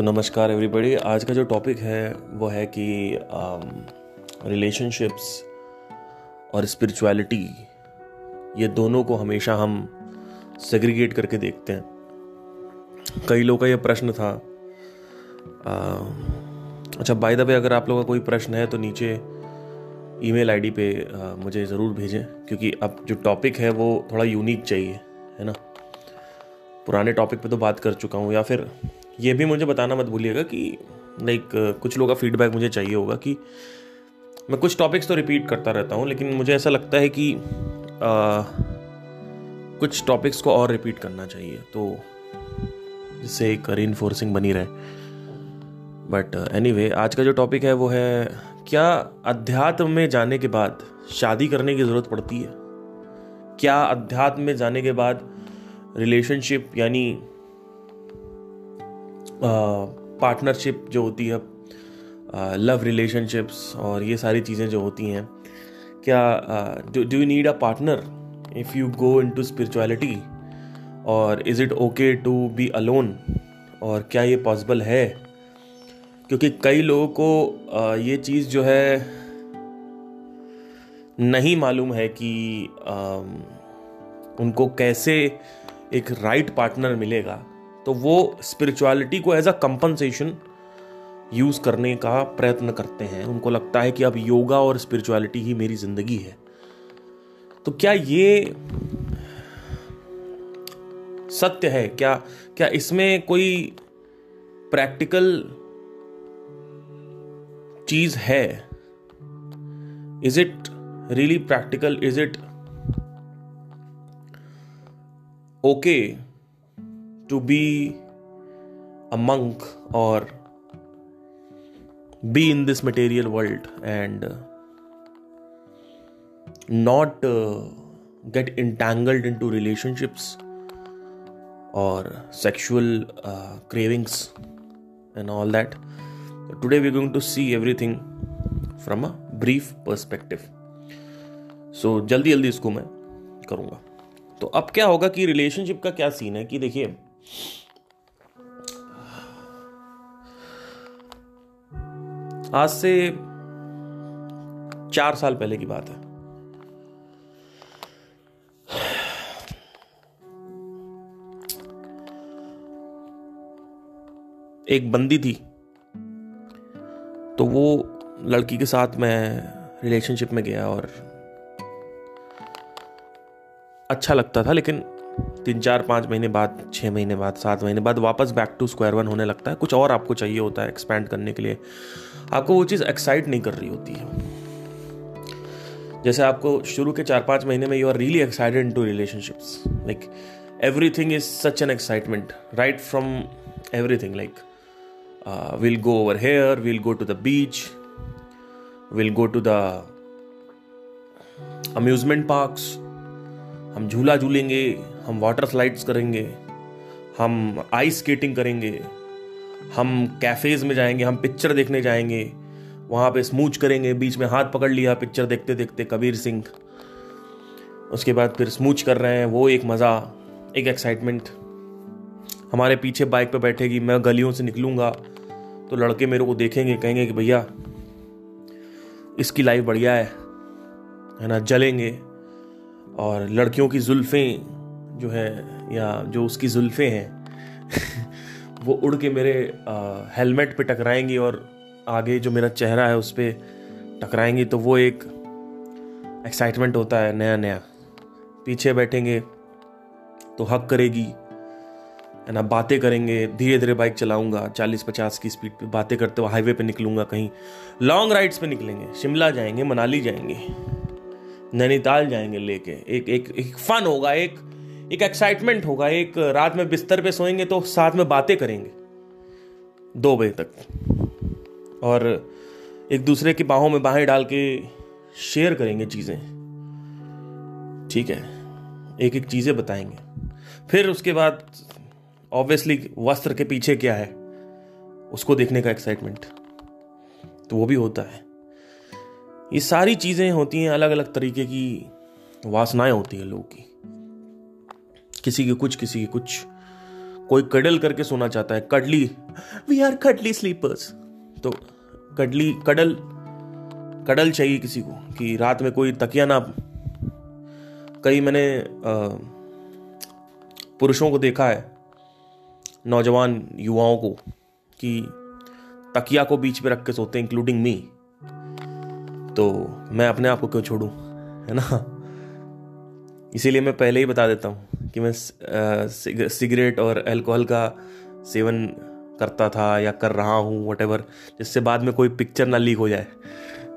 तो नमस्कार एवरीबॉडी आज का जो टॉपिक है वो है कि रिलेशनशिप्स और स्पिरिचुअलिटी ये दोनों को हमेशा हम सेग्रीगेट करके देखते हैं। कई लोगों का ये प्रश्न था। आ, अच्छा बाय द वे अगर आप लोगों का कोई प्रश्न है तो नीचे ईमेल आईडी पे आ, मुझे ज़रूर भेजें क्योंकि अब जो टॉपिक है वो थोड़ा यूनिक चाहिए है ना? पुराने टॉपिक पे तो बात कर चुका हूँ या फिर ये भी मुझे बताना मत भूलिएगा कि लाइक कुछ लोगों का फीडबैक मुझे चाहिए होगा कि मैं कुछ टॉपिक्स तो रिपीट करता रहता हूँ लेकिन मुझे ऐसा लगता है कि आ, कुछ टॉपिक्स को और रिपीट करना चाहिए। तो जिससे एक री बनी रहे। बट एनी anyway, आज का जो टॉपिक है वो है क्या अध्यात्म में जाने के बाद शादी करने की ज़रूरत पड़ती है? क्या अध्यात्म में जाने के बाद रिलेशनशिप यानी पार्टनरशिप जो होती है लव रिलेशनशिप्स और ये सारी चीज़ें जो होती हैं, क्या do you need a partner if you go into spirituality और is it okay to be alone और क्या ये पॉसिबल है? क्योंकि कई लोगों को ये चीज़ जो है, नहीं मालूम है कि उनको कैसे एक राइट पार्टनर मिलेगा। तो वो स्पिरिचुअलिटी को एज अ कंपनसेशन यूज़ करने का प्रयत्न करते हैं। उनको लगता है कि अब योगा और स्पिरिचुअलिटी ही मेरी ज़िंदगी है। तो क्या ये सत्य है? क्या क्या इसमें कोई प्रैक्टिकल चीज़ है? Is it really practical is it okay to be a monk और be in this material world and not get entangled into relationships और sexual cravings and all that today we going to see everything from a brief perspective so जल्दी जल्दी इसको मैं करूँगा तो अब क्या होगा कि रिलेशनशिप का क्या सीन है कि देखिए आज से चार साल पहले की बात है। एक बंदी थी। तो वो लड़की के साथ मैं रिलेशनशिप में गया और अच्छा लगता था, लेकिन तीन चार पाँच महीने बाद छः महीने बाद, सात महीने बाद वापस बैक टू स्क्वायर वन होने लगता है। कुछ और आपको चाहिए होता है एक्सपैंड करने के लिए। आपको वो चीज़ एक्साइट नहीं कर रही होती है। जैसे आपको शुरू के चार पाँच महीने में you are really excited to relationships like everything is such an excitement right from everything like will go over here will go to the beach will go to the amusement parks हम झूला झूलेंगे हम water slides करेंगे, हम ice skating करेंगे, हम cafes में जाएँगे, हम पिक्चर देखने जाएँगे, वहाँ पे स्मूच करेंगे, बीच में हाथ पकड़ लिया पिक्चर देखते देखते कबीर सिंह। उसके बाद फिर स्मूच कर रहे हैं, वो एक मज़ा, एक एक्साइटमेंट हमारे पीछे बाइक पे बैठेगी, मैं गलियों से निकलूँगा तो लड़के मेरे को देखेंगे, कहेंगे कि भैया, इसकी लाइफ बढ़िया है है ना, जलेंगे, और लड़कियों की जुल्फ़ें जो है, या जो उसकी जुल्फ़े हैं, वो उड़ के मेरे हेलमेट पे टकराएँगी और आगे जो मेरा चेहरा है उस पर टकराएँगी तो वो एक एक्साइटमेंट होता है, नया नया। पीछे बैठेंगे तो हक करेगी, है ना, बातें करेंगे धीरे धीरे बाइक चलाऊँगा चालीस पचास की स्पीड पे बातें करते हुए हाईवे पे निकलूँगा, कहीं लॉन्ग राइड्स पे निकलेंगे, शिमला जाएँगे, मनाली जाएँगे, नैनीताल जाएँगे लेके, एक एक एक फन होगा, एक एक एक्साइटमेंट होगा, एक रात में बिस्तर पे सोएँगे तो साथ में बातें करेंगे। दो बजे तक। और एक दूसरे की बाहों में बाहें डाल के शेयर करेंगे चीज़ें। ठीक है? एक एक चीज़ें बताएँगे। फिर उसके बाद ऑब्वियसली वस्त्र के पीछे क्या है, उसको देखने का एक्साइटमेंट तो वो भी होता है। ये सारी चीज़ें होती हैं अलग अलग तरीके की वासनाएँ होती हैं लोगों की। किसी की कुछ, किसी की कुछ। कोई कडल करके सोना चाहता है, cuddly. We are cuddly sleepers तो कडली, कडल कडल चाहिए किसी को कि रात में कोई तकिया ना कई मैंने पुरुषों को देखा है, नौजवान युवाओं को कि तकिया को बीच में रख के सोते हैं इंक्लूडिंग मी तो मैं अपने आप को क्यों छोड़ू, है ना? इसीलिए मैं पहले ही बता देता हूँ। कि मैं सिगरेट और अल्कोहल का सेवन करता था या कर रहा हूँ वट जिससे बाद में कोई पिक्चर ना लीक हो जाए।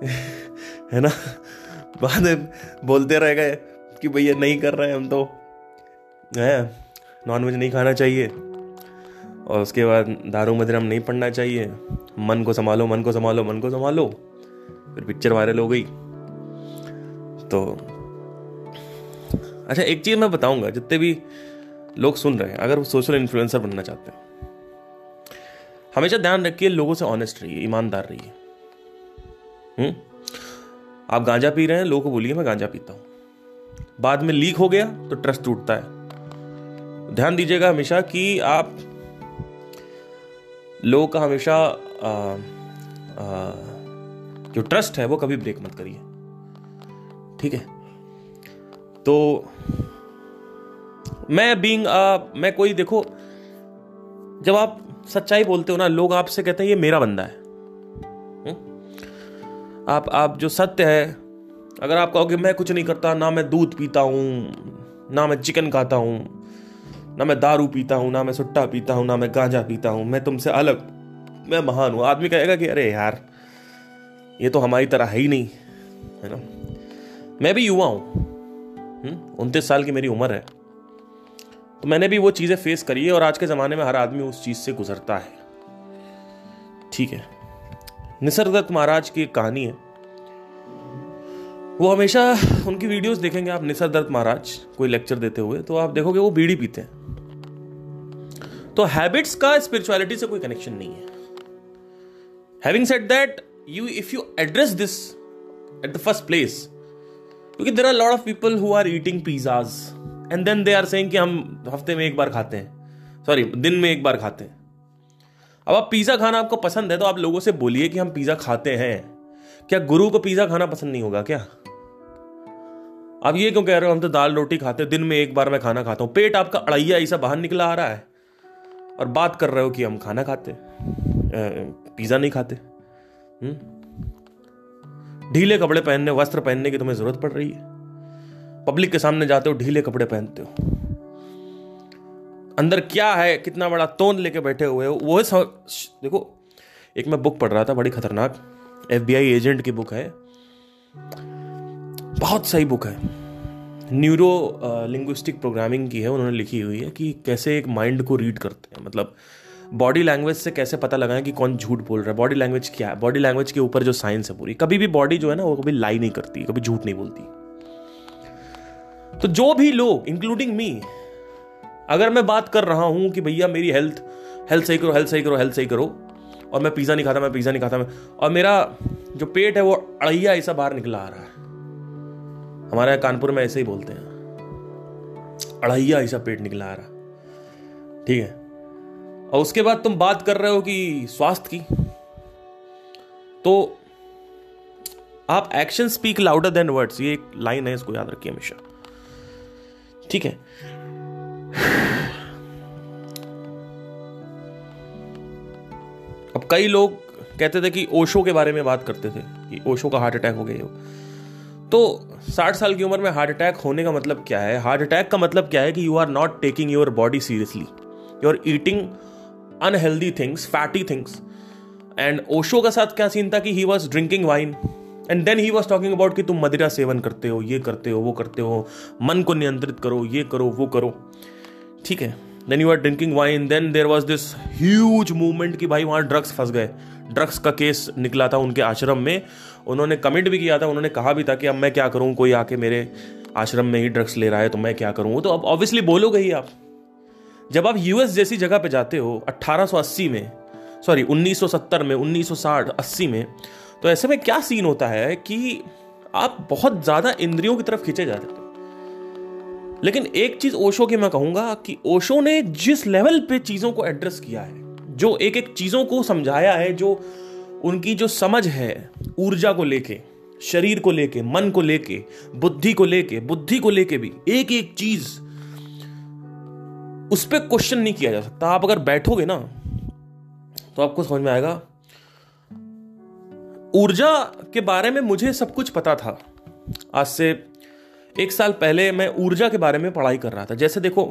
है ना? बाद में बोलते रह गए कि भैया नहीं कर रहे हम तो। है? नॉनवेज नहीं खाना चाहिए। और उसके बाद दारू मदिरम नहीं पढ़ना चाहिए। मन को संभालो, मन को संभालो, मन को संभालो। फिर पिक्चर वायरल हो गई। तो अच्छा एक चीज़ मैं बताऊँगा जितने भी लोग सुन रहे हैं अगर वो सोशल इन्फ्लुएंसर बनना चाहते हैं हमेशा ध्यान रखिए लोगों से ऑनेस्ट रहिए ईमानदार रहिए। हम्म? आप गांजा पी रहे हैं लोगों को बोलिए मैं गांजा पीता हूँ। बाद में लीक हो गया तो ट्रस्ट टूटता है। ध्यान दीजिएगा हमेशा कि आप लोगों का हमेशा आ, आ, जो ट्रस्ट है वो कभी ब्रेक मत करिए। ठीक है? तो मैं बींग मैं कोई देखो, जब आप सच्चाई बोलते हो ना, लोग आपसे कहते हैं, ये मेरा बंदा है। हुँ? आप आप जो सत्य है, अगर आप कहोगे, मैं कुछ नहीं करता, ना मैं दूध पीता हूँ, ना मैं चिकन खाता हूँ, ना मैं दारू पीता हूँ, ना मैं सुट्टा पीता हूँ, ना मैं गांजा पीता हूँ, मैं तुमसे अलग, मैं महान हूँ। आदमी कहेगा कि, अरे यार, ये तो हमारी तरह है ही नहीं। है ना? मैं भी युवा हूँ। उनतीस साल की मेरी उम्र है। तो मैंने भी वो चीज़ें फेस करी है और आज के ज़माने में हर आदमी उस चीज़ से गुजरता है। ठीक है। निसर्गदत्त महाराज की कहानी है। वो हमेशा उनकी वीडियोस देखेंगे आप, निसर्गदत्त महाराज, कोई लेक्चर देते हुए तो आप देखोगे वो बीड़ी पीते हैं। तो हैबिट्स का स्पिरिचुअलिटी से कोई कनेक्शन नहीं है। Having said that you if you address this at the first place क्योंकि there are lot of people who are eating pizzas and then they are saying कि हम हफ़्ते में एक बार खाते हैं। सॉरी दिन में एक बार खाते हैं। अब आप पिज्जा खाना आपको पसंद है तो आप लोगों से बोलिए कि हम पिज्जा खाते हैं। क्या गुरु को पिज्जा खाना पसंद नहीं होगा क्या? आप ये क्यों कह रहे हो, हम तो दाल रोटी खाते दिन में एक बार मैं खाना खाता हूँ। पेट आपका अड़ैया ऐसा बाहर निकला आ रहा है। और बात कर रहे हो कि हम खाना खाते पिज्जा नहीं खाते। हुँ? ढीले कपड़े पहनने, वस्त्र पहनने की तुम्हें ज़रूरत पड़ रही है। पब्लिक के सामने जाते हो, ढीले कपड़े पहनते हो। अंदर क्या है, कितना बड़ा तोन लेके बैठे हुए हो, वो देखो, एक मैं बुक पढ़ रहा था, बड़ी खतरनाक। एफबीआई एजेंट की बुक है। बहुत सही बुक है। न्यूरो लिंग्विस्टिक प्रोग्रामिंग की है, उन्होंने लिखी हुई है कि कैसे एक माइंड को रीड करते हैं। मतलब बॉडी लैंग्वेज से कैसे पता लगाएँ कि कौन झूठ बोल रहा है? बॉडी लैंग्वेज क्या है? बॉडी लैंग्वेज के ऊपर जो साइंस है पूरी। कभी भी बॉडी जो है ना, वो कभी लाई नहीं करती, कभी झूठ नहीं बोलती। तो जो भी लोग इंक्लूडिंग मी अगर मैं बात कर रहा हूँ कि भैया मेरी हेल्थ हेल्थ सही करो हेल्थ सही करो हेल्थ सही करो, और मैं पिज़्ज़ा नहीं खाता, मैं पिज़्ज़ा नहीं खाता, मैं और मेरा जो पेट है वो अड़ैया ऐसा बाहर निकला आ रहा है। हमारे यहाँ कानपुर में ऐसे ही बोलते हैं। अड़ैया ऐसा पेट निकला आ रहा ठीक है? और उसके बाद तुम बात कर रहे हो कि स्वास्थ्य की। तो आप action speak louder than words ये एक लाइन है, इसको याद रखिए हमेशा। ठीक है? अब कई लोग कहते थे कि ओशो के बारे में बात करते थे, कि ओशो का हार्ट अटैक हो गया तो साठ साल की उम्र में हार्ट अटैक होने का मतलब क्या है? हार्ट अटैक का मतलब क्या है कि you are not taking your body seriously you are eating unhealthy things fatty things and Osho का साथ क्या सीन था कि he was drinking wine and then he was talking about कि तुम मदिरा सेवन करते हो ये करते हो वो करते हो मन को नियंत्रित करो ये करो वो करो ठीक है then you are drinking wine then there was this huge movement कि भाई वहाँ ड्रग्स फंस गए ड्रग्स का केस निकला था उनके आश्रम में उन्होंने कमिट भी किया था उन्होंने कहा भी था कि अब मैं क्या करूँ कोई आके मेरे आश्रम में ही ड्रग्स ले रहा है तो मैं क्या करूँ तो अब ऑब्वियसली बोलोगे ही आप जब आप यूएस जैसी जगह पे जाते हो 1880 में सॉरी 1970 में 1960 80 में तो ऐसे में क्या सीन होता है कि आप बहुत ज़्यादा इंद्रियों की तरफ़ खींचे जाते हो। लेकिन एक चीज़ ओशो की मैं कहूँगा कि ओशो ने जिस लेवल पे चीज़ों को एड्रेस किया है, जो एक एक चीज़ों को समझाया है, जो उनकी जो समझ है, ऊर्जा को लेके, शरीर को लेके, मन को लेके, बुद्धि को लेके, बुद्धि को लेके भी एक एक चीज़ उस पर क्वेश्चन नहीं किया जा सकता। आप अगर बैठोगे ना तो आपको समझ में आएगा, ऊर्जा के बारे में मुझे सब कुछ पता था। आज से एक साल पहले मैं ऊर्जा के बारे में पढ़ाई कर रहा था। जैसे देखो,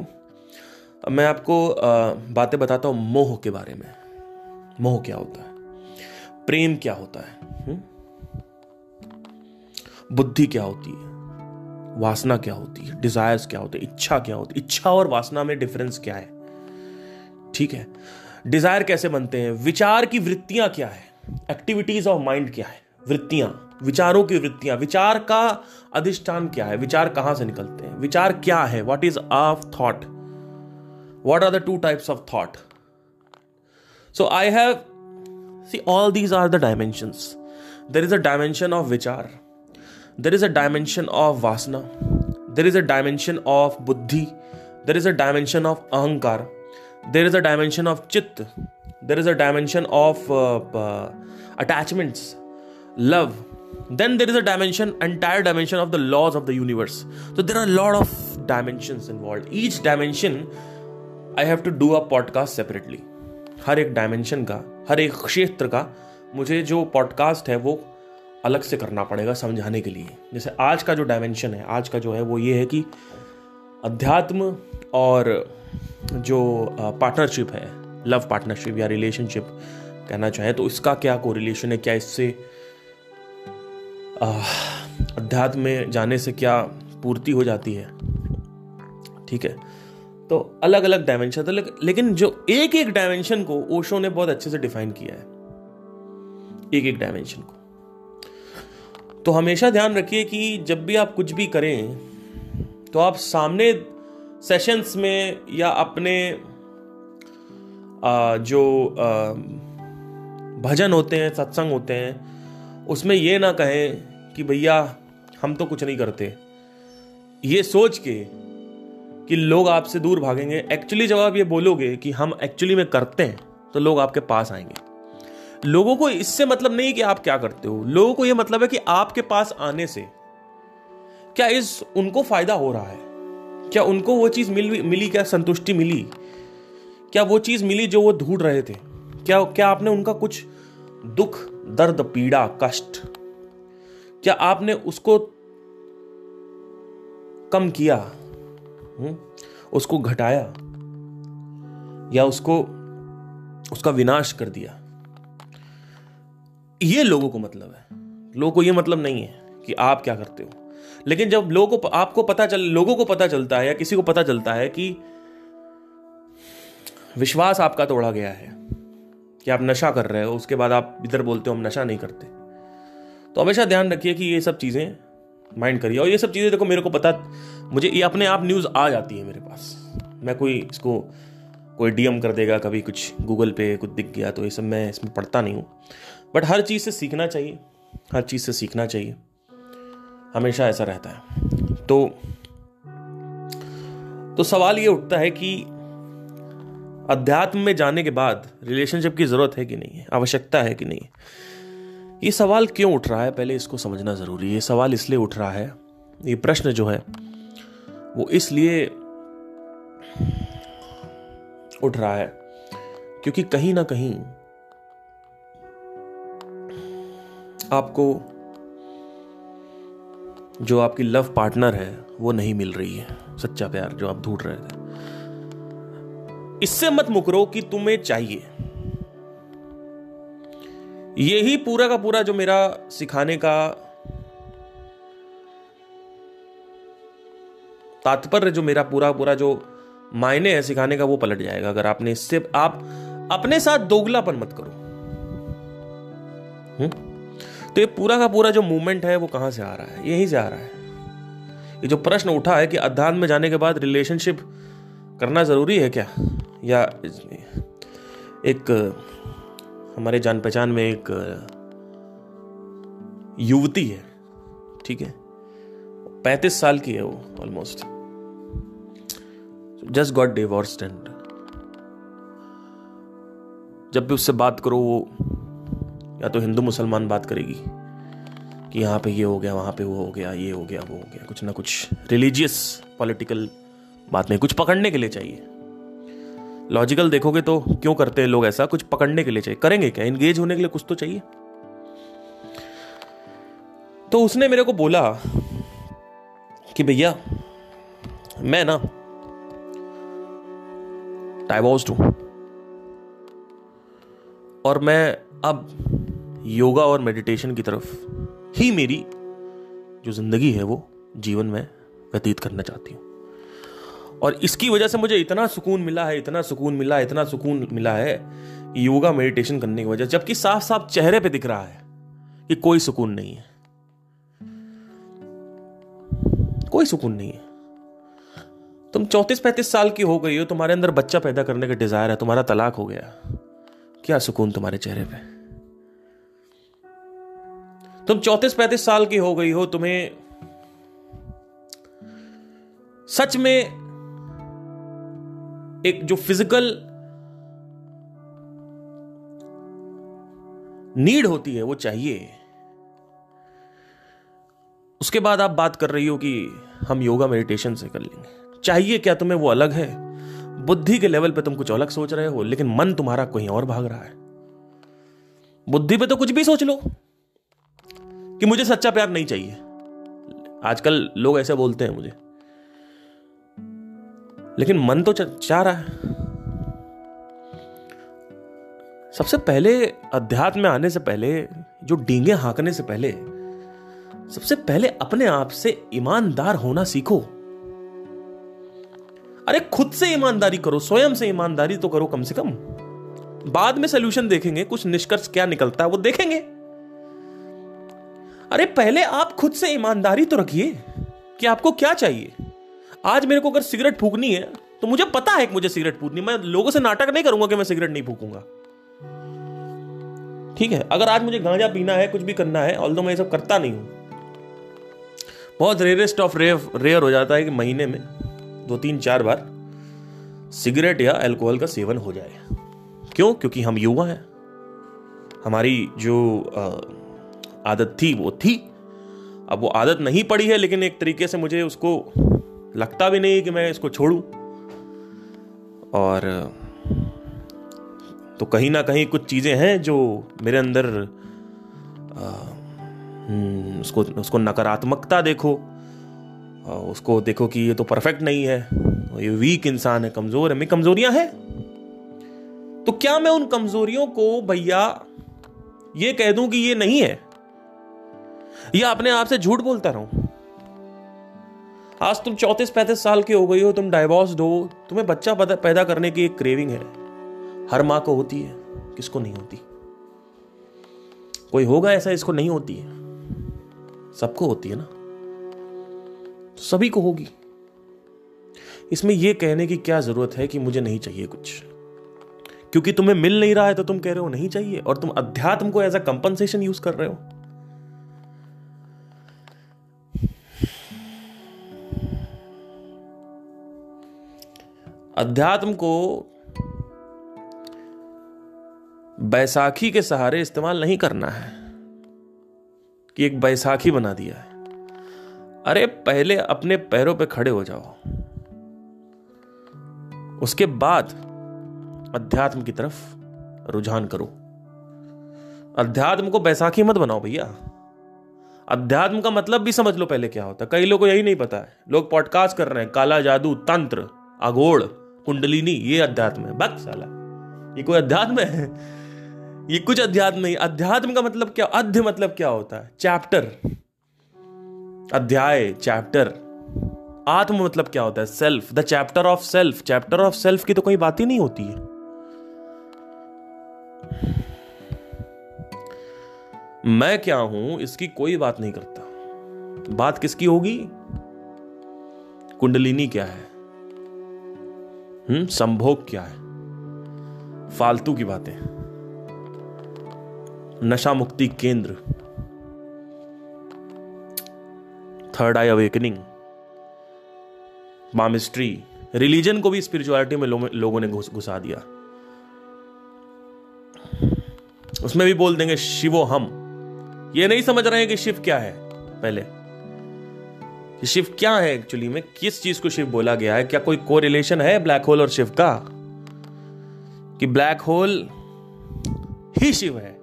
मैं आपको बातें बताता हूँ मोह के बारे में। मोह क्या होता है? प्रेम क्या होता है? बुद्धि क्या होती है? वासना क्या होती है? डिजायर्स क्या होते हैं? इच्छा क्या होती है? इच्छा और वासना में डिफरेंस क्या है? ठीक है? डिज़ायर कैसे बनते हैं? विचार की वृत्तियाँ क्या है? एक्टिविटीज़ ऑफ़ माइंड क्या है? वृत्तियाँ। विचारों की वृत्तियाँ। विचार का अधिष्ठान क्या है? विचार कहाँ से निकलते हैं? विचार क्या है? What is of thought what are the two types of thought so I have see all these are the dimensions there is a dimension of विचार। There is a dimension of वासना there is a dimension of बुद्धि there is a dimension of अहंकार there is a dimension of चित्त there is a dimension of attachments love then there is a dimension entire dimension of the laws of the universe तो there are lot of dimension involve each dimension I have to do a podcast separately हर एक dimension का, हर एक क्षेत्र का, मुझे जो podcast है वो अलग से करना पड़ेगा समझाने के लिए। जैसे आज का जो डायमेंशन है, आज का जो है, वो ये है कि अध्यात्म और जो पार्टनरशिप है लव पार्टनरशिप या रिलेशनशिप कहना चाहें तो इसका क्या को रिलेशन है? क्या इससे अध्यात्म में जाने से क्या पूर्ति हो जाती है? ठीक है? तो अलग अलग डायमेंशन था लेकिन जो एक एक डायमेंशन को ओशो ने बहुत अच्छे से डिफाइन किया है। एक एक डायमेंशन को। तो हमेशा ध्यान रखिए कि जब भी आप कुछ भी करें तो आप सामने सेशंस में या अपने जो भजन होते हैं, सत्संग होते हैं, उसमें ये ना कहें कि भैया, हम तो कुछ नहीं करते। ये सोच के कि लोग आपसे दूर भागेंगे। एक्चुअली जब आप ये बोलोगे कि हम एक्चुअली में करते हैं तो लोग आपके पास आएँगे। लोगों को इससे मतलब नहीं कि आप क्या करते हो लोगों को यह मतलब है कि आपके पास आने से क्या इस उनको फ़ायदा हो रहा है क्या उनको वो चीज़ मिल, मिली, क्या संतुष्टि मिली क्या वो चीज़ मिली जो वो ढूंढ रहे थे क्या क्या आपने उनका कुछ दुख, दर्द, पीड़ा, कष्ट, क्या आपने उसको कम किया हुँ? हम्म? उसको घटाया या उसको, उसका विनाश कर दिया ये लोगों को मतलब है। लोगों को ये मतलब नहीं है कि आप क्या करते हो। लेकिन जब लोगों को आपको पता चल, लोगों को पता चलता है या किसी को पता चलता है कि विश्वास आपका तोड़ा गया है कि आप नशा कर रहे हो, उसके बाद आप इधर बोलते हो हम नशा नहीं करते। तो हमेशा ध्यान रखिए कि ये सब चीज़ें माइंड करिए। और ये सब चीज़ें देखो मेरे को पता, मुझे ये अपने आप न्यूज़ आ जाती है मेरे पास। मैं कोई इसको, कोई डीएम कर देगा, कभी कुछ गूगल पे कुछ दिख गया तो ये सब मैं इसमें पढ़ता नहीं हूँ। बट हर चीज़ से सीखना चाहिए, हर चीज़ से सीखना चाहिए। हमेशा ऐसा रहता है। तो तो सवाल ये उठता है कि अध्यात्म में जाने के बाद रिलेशनशिप की ज़रूरत है कि नहीं है, आवश्यकता है कि नहीं ये सवाल क्यों उठ रहा है? पहले इसको समझना ज़रूरी है। ये सवाल इसलिए उठ रहा है, ये प्रश्न जो है, वो इसलिए उठ रहा है क्योंकि कहीं ना कहीं आपको जो आपकी लव पार्टनर है, वो नहीं मिल रही है। सच्चा प्यार जो आप ढूंढ रहे थे। इससे मत मुकरो कि तुम्हें चाहिए। यही पूरा का पूरा जो मेरा सिखाने का तात्पर्य, जो मेरा पूरा पूरा जो मायने है सिखाने का, वो पलट जाएगा। अगर आपने इससे, आप अपने साथ दोगलापन मत करो। हुँ? तो ये पूरा का पूरा जो मूवमेंट है, वो कहाँ से आ रहा है? यहीं से आ रहा है। ये जो प्रश्न उठा है कि अध्यात्म में जाने के बाद रिलेशनशिप करना ज़रूरी है क्या? या एक, हमारे जान पहचान में एक, युवती है, ठीक है? पैंतीस साल की है वो almost just got divorce and जब भी उससे बात करो, वो या तो हिंदू मुसलमान बात करेगी कि यहाँ पे ये हो गया, वहाँ पे वो हो गया, ये हो गया, वो हो गया, कुछ ना कुछ रिलीजियस पॉलिटिकल बात नहीं, कुछ पकड़ने के लिए चाहिए। लॉजिकल देखोगे तो क्यों करते हैं लोग ऐसा? कुछ पकड़ने के लिए चाहिए। करेंगे क्या? इंगेज होने के लिए कुछ तो चाहिए। तो उसने मेरे को बोला कि भैया, मैं ना डाइवोर्स्ड हूँ। और मैं अब योगा और मेडिटेशन की तरफ़ ही मेरी जो ज़िंदगी है वो जीवन में व्यतीत करना चाहती हूँ। और इसकी वजह से मुझे इतना सुकून मिला है, इतना सुकून मिला है, इतना सुकून मिला है योगा मेडिटेशन करने की वजह जबकि साफ़ साफ़ चेहरे पे दिख रहा है कि कोई सुकून नहीं है। कोई सुकून नहीं है। तुम चौतीस पैंतीस साल की हो गई हो, तुम्हारे अंदर बच्चा पैदा करने का डिज़ायर है, तुम्हारा तलाक हो गया। क्या सुकून तुम्हारे चेहरे पे? तुम चौतीस पैंतीस साल की हो गई हो, तुम्हें सच में एक जो फ़िज़िकल नीड होती है, वो चाहिए। उसके बाद आप बात कर रही हो कि हम योगा मेडिटेशन से कर लेंगे। चाहिए क्या तुम्हें, वो अलग है। बुद्धि के लेवल पे तुम कुछ अलग सोच रहे हो, लेकिन मन तुम्हारा कहीं और भाग रहा है। बुद्धि पे तो कुछ भी सोच लो। कि मुझे सच्चा प्यार नहीं चाहिए। आजकल लोग ऐसे बोलते हैं मुझे। लेकिन मन तो चाह रहा है। सबसे पहले अध्यात्म में आने से पहले, जो डींगे हाँकने से पहले, सबसे पहले अपने आप से ईमानदार होना सीखो। अरे खुद से ईमानदारी करो, स्वयं से ईमानदारी तो करो कम से कम। बाद में सोल्यूशन देखेंगे, कुछ निष्कर्ष क्या निकलता है वो देखेंगे। अरे पहले आप खुद से ईमानदारी तो रखिए कि आपको क्या चाहिए। आज मेरे को अगर सिगरेट फूकनी है तो मुझे पता है कि मुझे सिगरेट फूकनी मैं लोगों से नाटक नहीं करूँगा कि मैं सिगरेट नहीं फूकूँगा। ठीक है, अगर आज मुझे गांजा पीना है, कुछ भी करना है ऑल मैं ये सब करता नहीं हूँ, बहुत रेयरेस्ट ऑफ़ रेयर रेयर हो जाता है कि महीने में दो तीन चार बार सिगरेट या अल्कोहल का सेवन हो जाए। क्यों? क्योंकि हम युवा हैं। हमारी जो आदत थी वो थी। अब वो आदत नहीं पड़ी है लेकिन एक तरीके से मुझे उसको लगता भी नहीं कि मैं इसको छोड़ू। और तो कहीं ना कहीं कुछ चीज़ें हैं जो मेरे अंदर हम्म, उसको उसको नकारात्मकता देखो उसको देखो कि ये तो परफेक्ट नहीं है ये वीक इंसान है कमज़ोर है। मैं कमज़ोरियाँ हैं? तो क्या मैं उन कमज़ोरियों को भैया ये कह दूँ कि ये नहीं है? या अपने आप से झूठ बोलता रहूँ। आज तुम चौतीस पैंतीस साल की हो गई हो, तुम डाइवोर्स हो, तुम्हें बच्चा पैदा करने की एक क्रेविंग है। हर माँ को होती है, किसको नहीं होती? कोई होगा ऐसा इसको नहीं होती है? सबको होती है ना? तो सभी को होगी। इसमें यह कहने की क्या ज़रूरत है कि मुझे नहीं चाहिए कुछ? क्योंकि तुम्हें मिल नहीं रहा है तो तुम कह रहे हो नहीं चाहिए, और तुम अध्यात्म को एज अ कंपनसेशन यूज़ कर रहे हो। अध्यात्म को बैसाखी के सहारे इस्तेमाल नहीं करना है, कि एक बैसाखी बना दिया है। अरे, पहले अपने पैरों पे खड़े हो जाओ। उसके बाद अध्यात्म की तरफ़ रुझान करो। अध्यात्म को बैसाखी मत बनाओ भैया। अध्यात्म का मतलब भी समझ लो पहले क्या होता है। कई लोगों को यही नहीं पता है। लोग पॉडकास्ट कर रहे हैं, काला जादू तंत्र अगोड़ कुंडलिनी ये अध्यात्म है। बक साला, ये कोई अध्यात्म है? ये कुछ अध्यात्म नहीं। अध्यात्म का मतलब क्या? अध्य मतलब क्या होता है? चैप्टर अध्याय चैप्टर आत्म मतलब क्या होता है? Self the chapter of self chapter of self की तो कोई बात ही नहीं होती है। मैं क्या हूँ, इसकी कोई बात नहीं करता। बात किसकी होगी? कुंडलिनी क्या है? हम्म संभोग क्या है? फालतू की बातें। नशा मुक्ति केंद्र। थर्ड आई अवेकनिंग मामिस्ट्री रिलीजन को भी स्पिरिचुअलिटी में लो, लोगों ने घुसा दिया। उसमें भी बोल देंगे शिवो हम ये नहीं समझ रहे हैं कि शिव क्या है पहले। शिव क्या है एक्चुअली में? किस चीज़ को शिव बोला गया है? क्या कोई को रिलेशन है ब्लैक होल और शिव का? कि ब्लैक होल ही शिव है।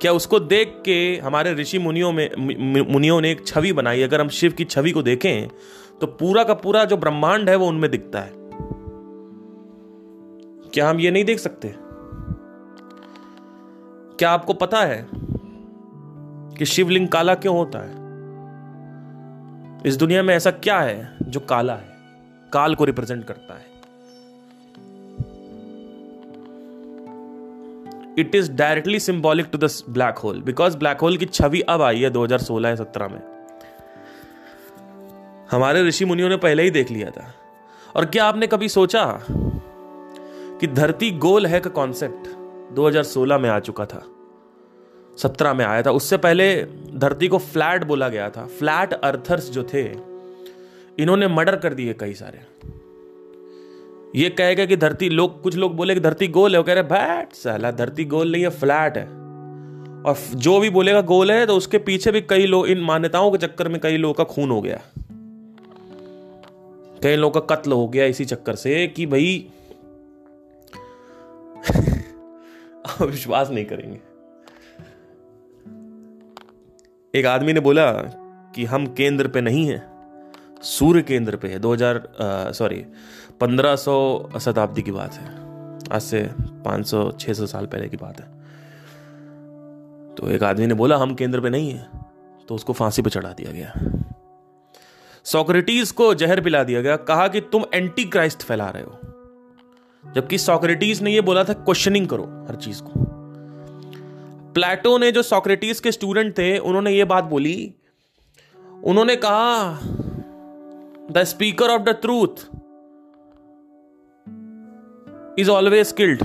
क्या उसको देख के हमारे ऋषि मुनियों में, मुनियों ने एक छवि बनाई? अगर हम शिव की छवि को देखें तो पूरा का पूरा जो ब्रह्मांड है वो उनमें दिखता है। क्या हम ये नहीं देख सकते? क्या आपको पता है कि शिवलिंग काला क्यों होता है? इस दुनिया में ऐसा क्या है जो काला है? काल को रिप्रेजेंट करता है। It is directly symbolic to the black hole because black hole की छवि अब आई है 2016 या 17 में। हमारे ऋषि मुनियों ने पहले ही देख लिया था। और क्या आपने कभी सोचा कि धरती गोल है का कॉन्सेप्ट 2016 में आ चुका था। 17 में आया था। उससे पहले धरती को फ्लैट बोला गया था। फ्लैट अर्थर्स जो थे, इन्होंने मर्डर कर दिए कई सारे। ये कहेगा कि धरती, लोग, कुछ लोग बोले कि धरती गोल है। वो कह रहे, बैठ साला, धरती गोल नहीं है, फ्लैट है। और जो भी बोलेगा गोल है तो उसके पीछे भी कई लोग, इन मान्यताओं के चक्कर में कई लोगों का खून हो गया। कई लोगों का कत्ल हो गया इसी चक्कर से कि भाई विश्वास नहीं करेंगे। एक आदमी ने बोला कि हम केंद्र पे नहीं हैं, सूर्य केंद्र पे है। 2000 सॉरी 1500 शताब्दी की बात है। आज से 500 600 साल पहले की बात है। तो एक आदमी ने बोला, हम केंद्र पे नहीं है तो उसको फांसी पे चढ़ा दिया गया। सोक्रेटिस को जहर पिला दिया गया, कहा कि तुम एंटी क्राइस्ट फैला रहे हो। जबकि सोक्रेटिस ने यह बोला था क्वेश्चनिंग करो हर चीज़ को। प्लेटो ने जो सोक्रेटिस के स्टूडेंट थे, उन्होंने ये बात बोली। उन्होंने कहा the speaker of the truth is always skilled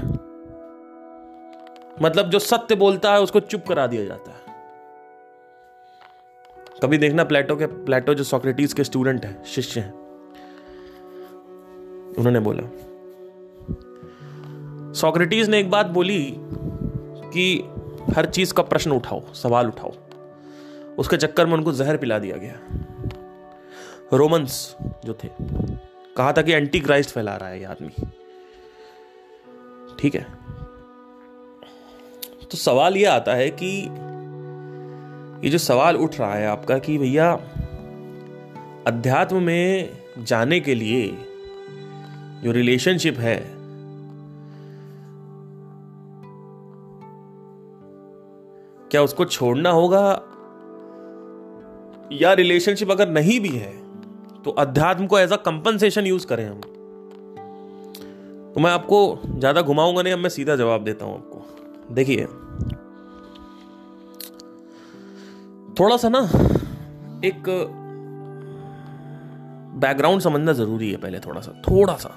मतलब जो सत्य बोलता है, उसको चुप करा दिया जाता है। कभी देखना प्लेटो के, प्लेटो जो सोक्रेटिस के स्टूडेंट है, शिष्य हैं। उन्होंने बोला। सोक्रेटिस ने एक बात बोली कि हर चीज़ का प्रश्न उठाओ, सवाल उठाओ। उसके चक्कर में उनको जहर पिला दिया गया। रोमन्स जो थे, कहा था कि एंटी क्राइस्ट फैला रहा है ये आदमी। ठीक है? तो सवाल ये आता है कि ये जो सवाल उठ रहा है आपका कि भैया, अध्यात्म में जाने के लिए जो रिलेशनशिप है क्या उसको छोड़ना होगा? या रिलेशनशिप अगर नहीं भी है तो अध्यात्म को एज अ कंपनसेशन यूज़ करें हम। तो मैं आपको ज़्यादा घुमाऊँगा नहीं, अब मैं सीधा जवाब देता हूँ आपको। देखिए थोड़ा सा ना एक बैकग्राउंड समझना ज़रूरी है पहले थोड़ा सा थोड़ा सा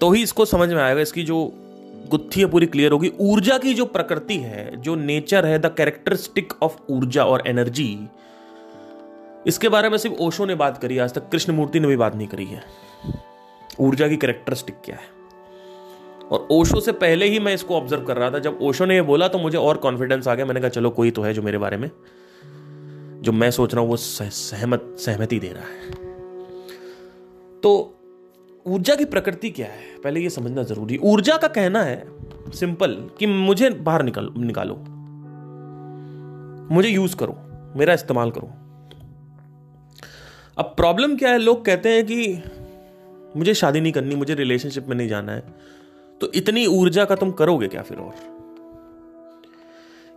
तो ही इसको समझ में आएगा, इसकी जो गुत्थी है, पूरी क्लियर होगी। ऊर्जा की जो प्रकृति है, जो नेचर है द कैरेक्टरिस्टिक ऑफ़ ऊर्जा और एनर्जी इसके बारे में सिर्फ़ ओशो ने बात करी, आज तक कृष्णमूर्ति ने भी बात नहीं करी है। ऊर्जा की कैरेक्टरिस्टिक क्या है? और ओशो से पहले ही मैं इसको ऑब्ज़र्व कर रहा था, जब ओशो ने ये बोला तो मुझे और कॉन्फिडेंस आ गया। मैंने कहा, चलो, कोई तो है जो मेरे बारे में, जो मैं सोच रहा हूँ, वो सहमत, सहमति दे रहा है। तो ऊर्जा की प्रकृति क्या है? पहले ये समझना ज़रूरी। ऊर्जा का कहना है सिंपल कि मुझे बाहर निकल, निकालो। मुझे यूज़ करो, मेरा इस्तेमाल करो। अब प्रॉब्लम क्या है? लोग कहते हैं कि मुझे शादी नहीं करनी, मुझे रिलेशनशिप में नहीं जाना है। तो इतनी ऊर्जा का तुम करोगे क्या फिर और?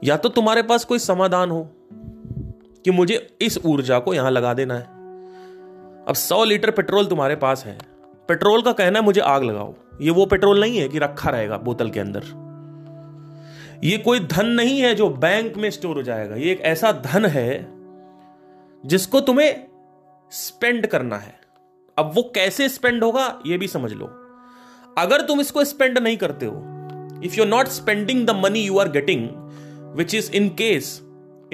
या तो तुम्हारे पास कोई समाधान हो, कि मुझे इस ऊर्जा को यहाँ लगा देना है। अब सौ लीटर पेट्रोल तुम्हारे पास है पेट्रोल का कहना है, मुझे आग लगाओ। ये वो पेट्रोल नहीं है कि रखा रहेगा बोतल के अंदर। ये कोई धन नहीं है जो बैंक में स्टोर हो जाएगा। ये एक ऐसा धन है जिसको तुम्हें स्पेंड करना है। अब वो कैसे स्पेंड होगा, ये भी समझ लो। अगर तुम इसको स्पेंड नहीं करते हो if you are not spending the money you are getting which is in case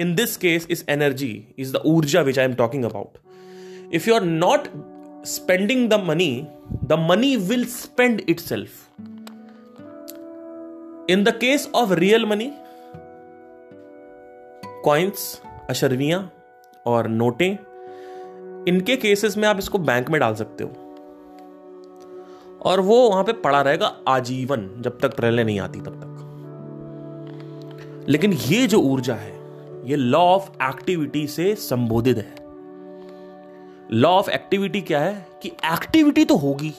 in this case is energy is the ऊर्जा which I am talking about if you are not spending the the money, money will spend itself in the case of real money coins अशरवियाँ और नोटें इनके cases में आप इसको bank में डाल सकते हो और वो वहाँ पे पड़ा रहेगा आजीवन जब तक प्रलय नहीं आती तब तक। लेकिन ये जो ऊर्जा है ये लॉ ऑफ़ एक्टिविटी से संबोधित है। लॉ ऑफ़ एक्टिविटी क्या है? कि एक्टिविटी तो होगी।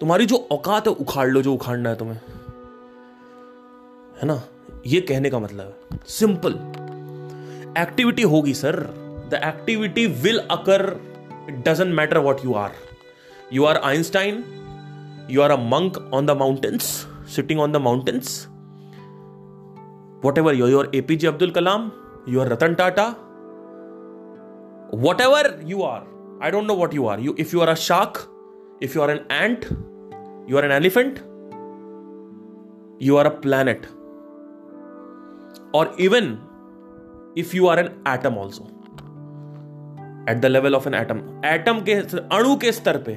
तुम्हारी जो औकात है, उखाड़ लो जो उखाड़ना है तुम्हें। है ना? ये कहने का मतलब है। सिंपल एक्टिविटी होगी sir the activity will occur it doesn't matter what you are you are Einstein you are a monk on the mountains sitting on the mountains whatever your your APJ Abdul Kalam you are Ratan Tata whatever you are i don't know what you are you if you are a shark if you are an ant you are an elephant you are a planet or even if you are an atom also at the level of an atom atom के अणु के स्तर पे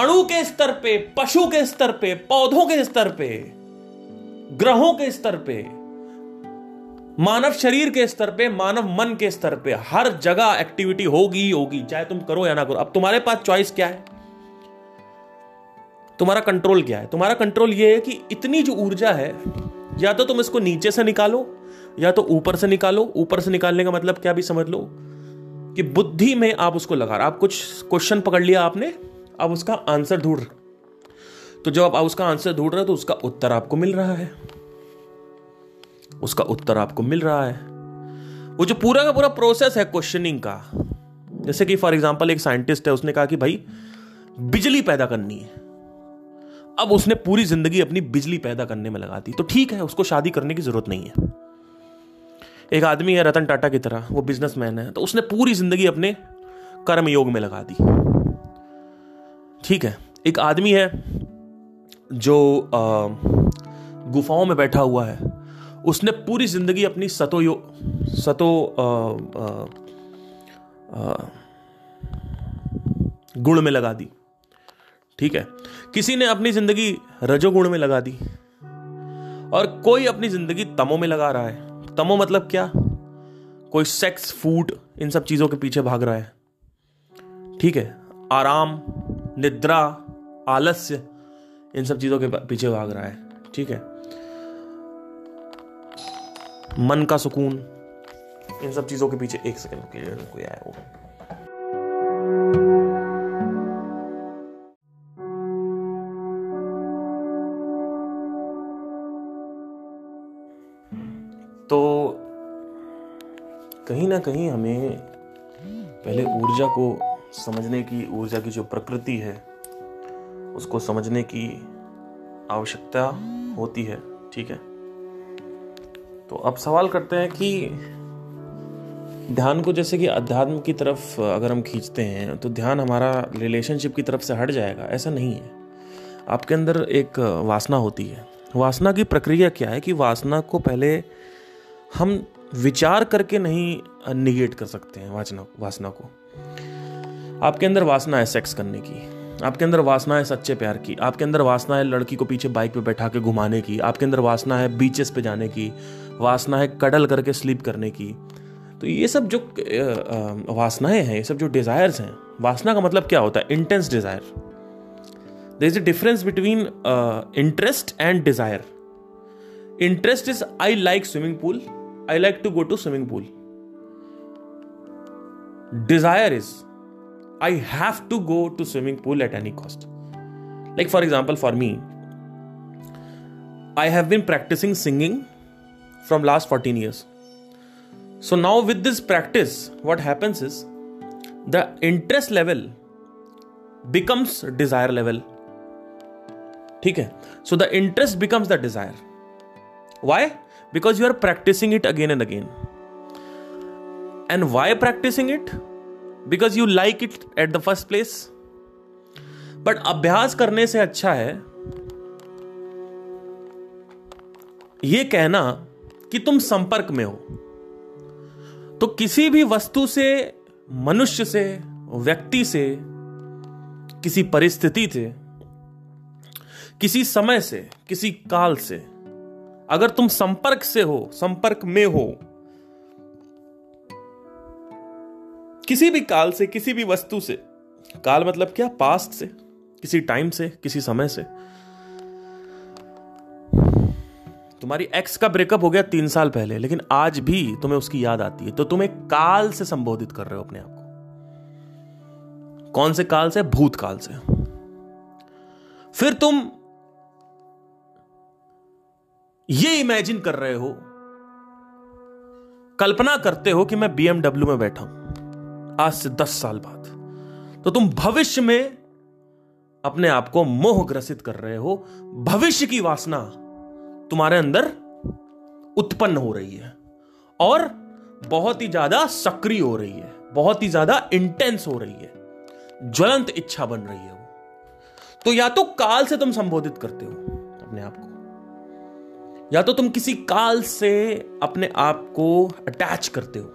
अणु के स्तर पे पशु के स्तर पे पौधों के स्तर पे ग्रहों के स्तर पे मानव शरीर के स्तर पे, मानव मन के स्तर पे हर जगह एक्टिविटी होगी ही होगी, चाहे तुम करो या ना करो। अब तुम्हारे पास चॉइस क्या है? तुम्हारा कंट्रोल क्या है? तुम्हारा कंट्रोल ये है कि इतनी जो ऊर्जा है, या तो तुम इसको नीचे से निकालो, या तो ऊपर से निकालो। ऊपर से निकालने का मतलब क्या भी समझ लो, कि बुद्धि में आप उसको लगा आप कुछ क्वेश्चन पकड़ लिया आपने, अब उसका आंसर ढूंढ। तो जब आप उसका आंसर ढूंढ रहे हो तो उसका उत्तर आपको मिल रहा है। उसका उत्तर आपको मिल रहा है। वो जो पूरा का पूरा प्रोसेस है क्वेश्चनिंग का, जैसे कि फॉर एग्ज़ाम्पल एक साइंटिस्ट है, उसने कहा कि भाई, बिजली पैदा करनी है। अब उसने पूरी ज़िंदगी अपनी बिजली पैदा करने में लगा दी। तो ठीक है, उसको शादी करने की ज़रूरत नहीं है। एक आदमी है रतन टाटा की तरह, वो बिजनेसमैन है तो उसने पूरी ज़िंदगी अपने कर्म योग में लगा दी। ठीक है, एक आदमी है जो गुफाओं में बैठा हुआ है। उसने पूरी ज़िंदगी अपनी सतो यो सतो आ, आ, आ, गुण में लगा दी। ठीक है? किसी ने अपनी ज़िंदगी रजोगुण में लगा दी और कोई अपनी ज़िंदगी तमो में लगा रहा है। तमो मतलब क्या? कोई सेक्स फ़ूड इन सब चीज़ों के पीछे भाग रहा है। ठीक है? आराम निद्रा आलस्य इन सब चीज़ों के पीछे भाग रहा है। ठीक है? मन का सुकून। इन सब चीज़ों के पीछे एक सेकंड के लिए कोई आया वो। तो कहीं ना कहीं हमें पहले ऊर्जा को समझने की, ऊर्जा की जो प्रकृति है, उसको समझने की आवश्यकता होती है, ठीक है? तो अब सवाल करते हैं कि ध्यान को जैसे कि अध्यात्म की तरफ़, अगर हम खींचते हैं तो ध्यान हमारा रिलेशनशिप की तरफ़ से हट जाएगा, ऐसा नहीं है। आपके अंदर एक वासना होती है। वासना की प्रक्रिया क्या है कि वासना को पहले हम विचार करके नहीं निगेट कर सकते हैं वासना वासना को। आपके अंदर वासना है सेक्स करने की। आपके अंदर वासना है सच्चे प्यार की, आपके अंदर वासना है लड़की को पीछे बाइक पे बैठा के घुमाने की, आपके अंदर वासना है बीचेस पे जाने की, वासना है कडल करके स्लीप करने की। तो ये सब जो वासनाएँ हैं, ये सब जो डिजायर्स हैं, वासना का मतलब क्या होता है? Intense desire there is a difference between interest and desire interest is I like swimming pool I like to go to swimming pool desire is I have to go to swimming pool at any cost. Like for example, for me, I have been practicing singing from last 14 years. So now with this practice, what happens is the interest level becomes desire level. Okay, so the interest becomes the desire. Why? Because you are practicing it again and again. And why practicing it? Because you like it at the first place but अभ्यास करने से अच्छा है यह कहना कि तुम संपर्क में हो। तो किसी भी वस्तु से, मनुष्य से, व्यक्ति से, किसी परिस्थिति से, किसी समय से, किसी काल से, अगर तुम संपर्क से हो, संपर्क में हो किसी भी काल से, किसी भी वस्तु से। काल मतलब क्या? पास्ट से, किसी टाइम से, किसी समय से। तुम्हारी एक्स का ब्रेकअप हो गया तीन साल पहले, लेकिन आज भी तुम्हें उसकी याद आती है। तो तुम एक काल से संबोधित कर रहे हो अपने आप को। कौन से काल से? भूतकाल से। फिर तुम ये इमेजिन कर रहे हो, कल्पना करते हो कि मैं बीएमडब्ल्यू में बैठा हूँ। आज से दस साल बाद। तो तुम भविष्य में अपने आप को मोह ग्रसित कर रहे हो। भविष्य की वासना तुम्हारे अंदर उत्पन्न हो रही है और बहुत ही ज़्यादा सक्रिय हो रही है, बहुत ही ज़्यादा इंटेंस हो रही है। ज्वलंत इच्छा बन रही है वो। तो या तो काल से तुम संबोधित करते हो अपने आप को, या तो तुम किसी काल से अपने आप को अटैच करते हो,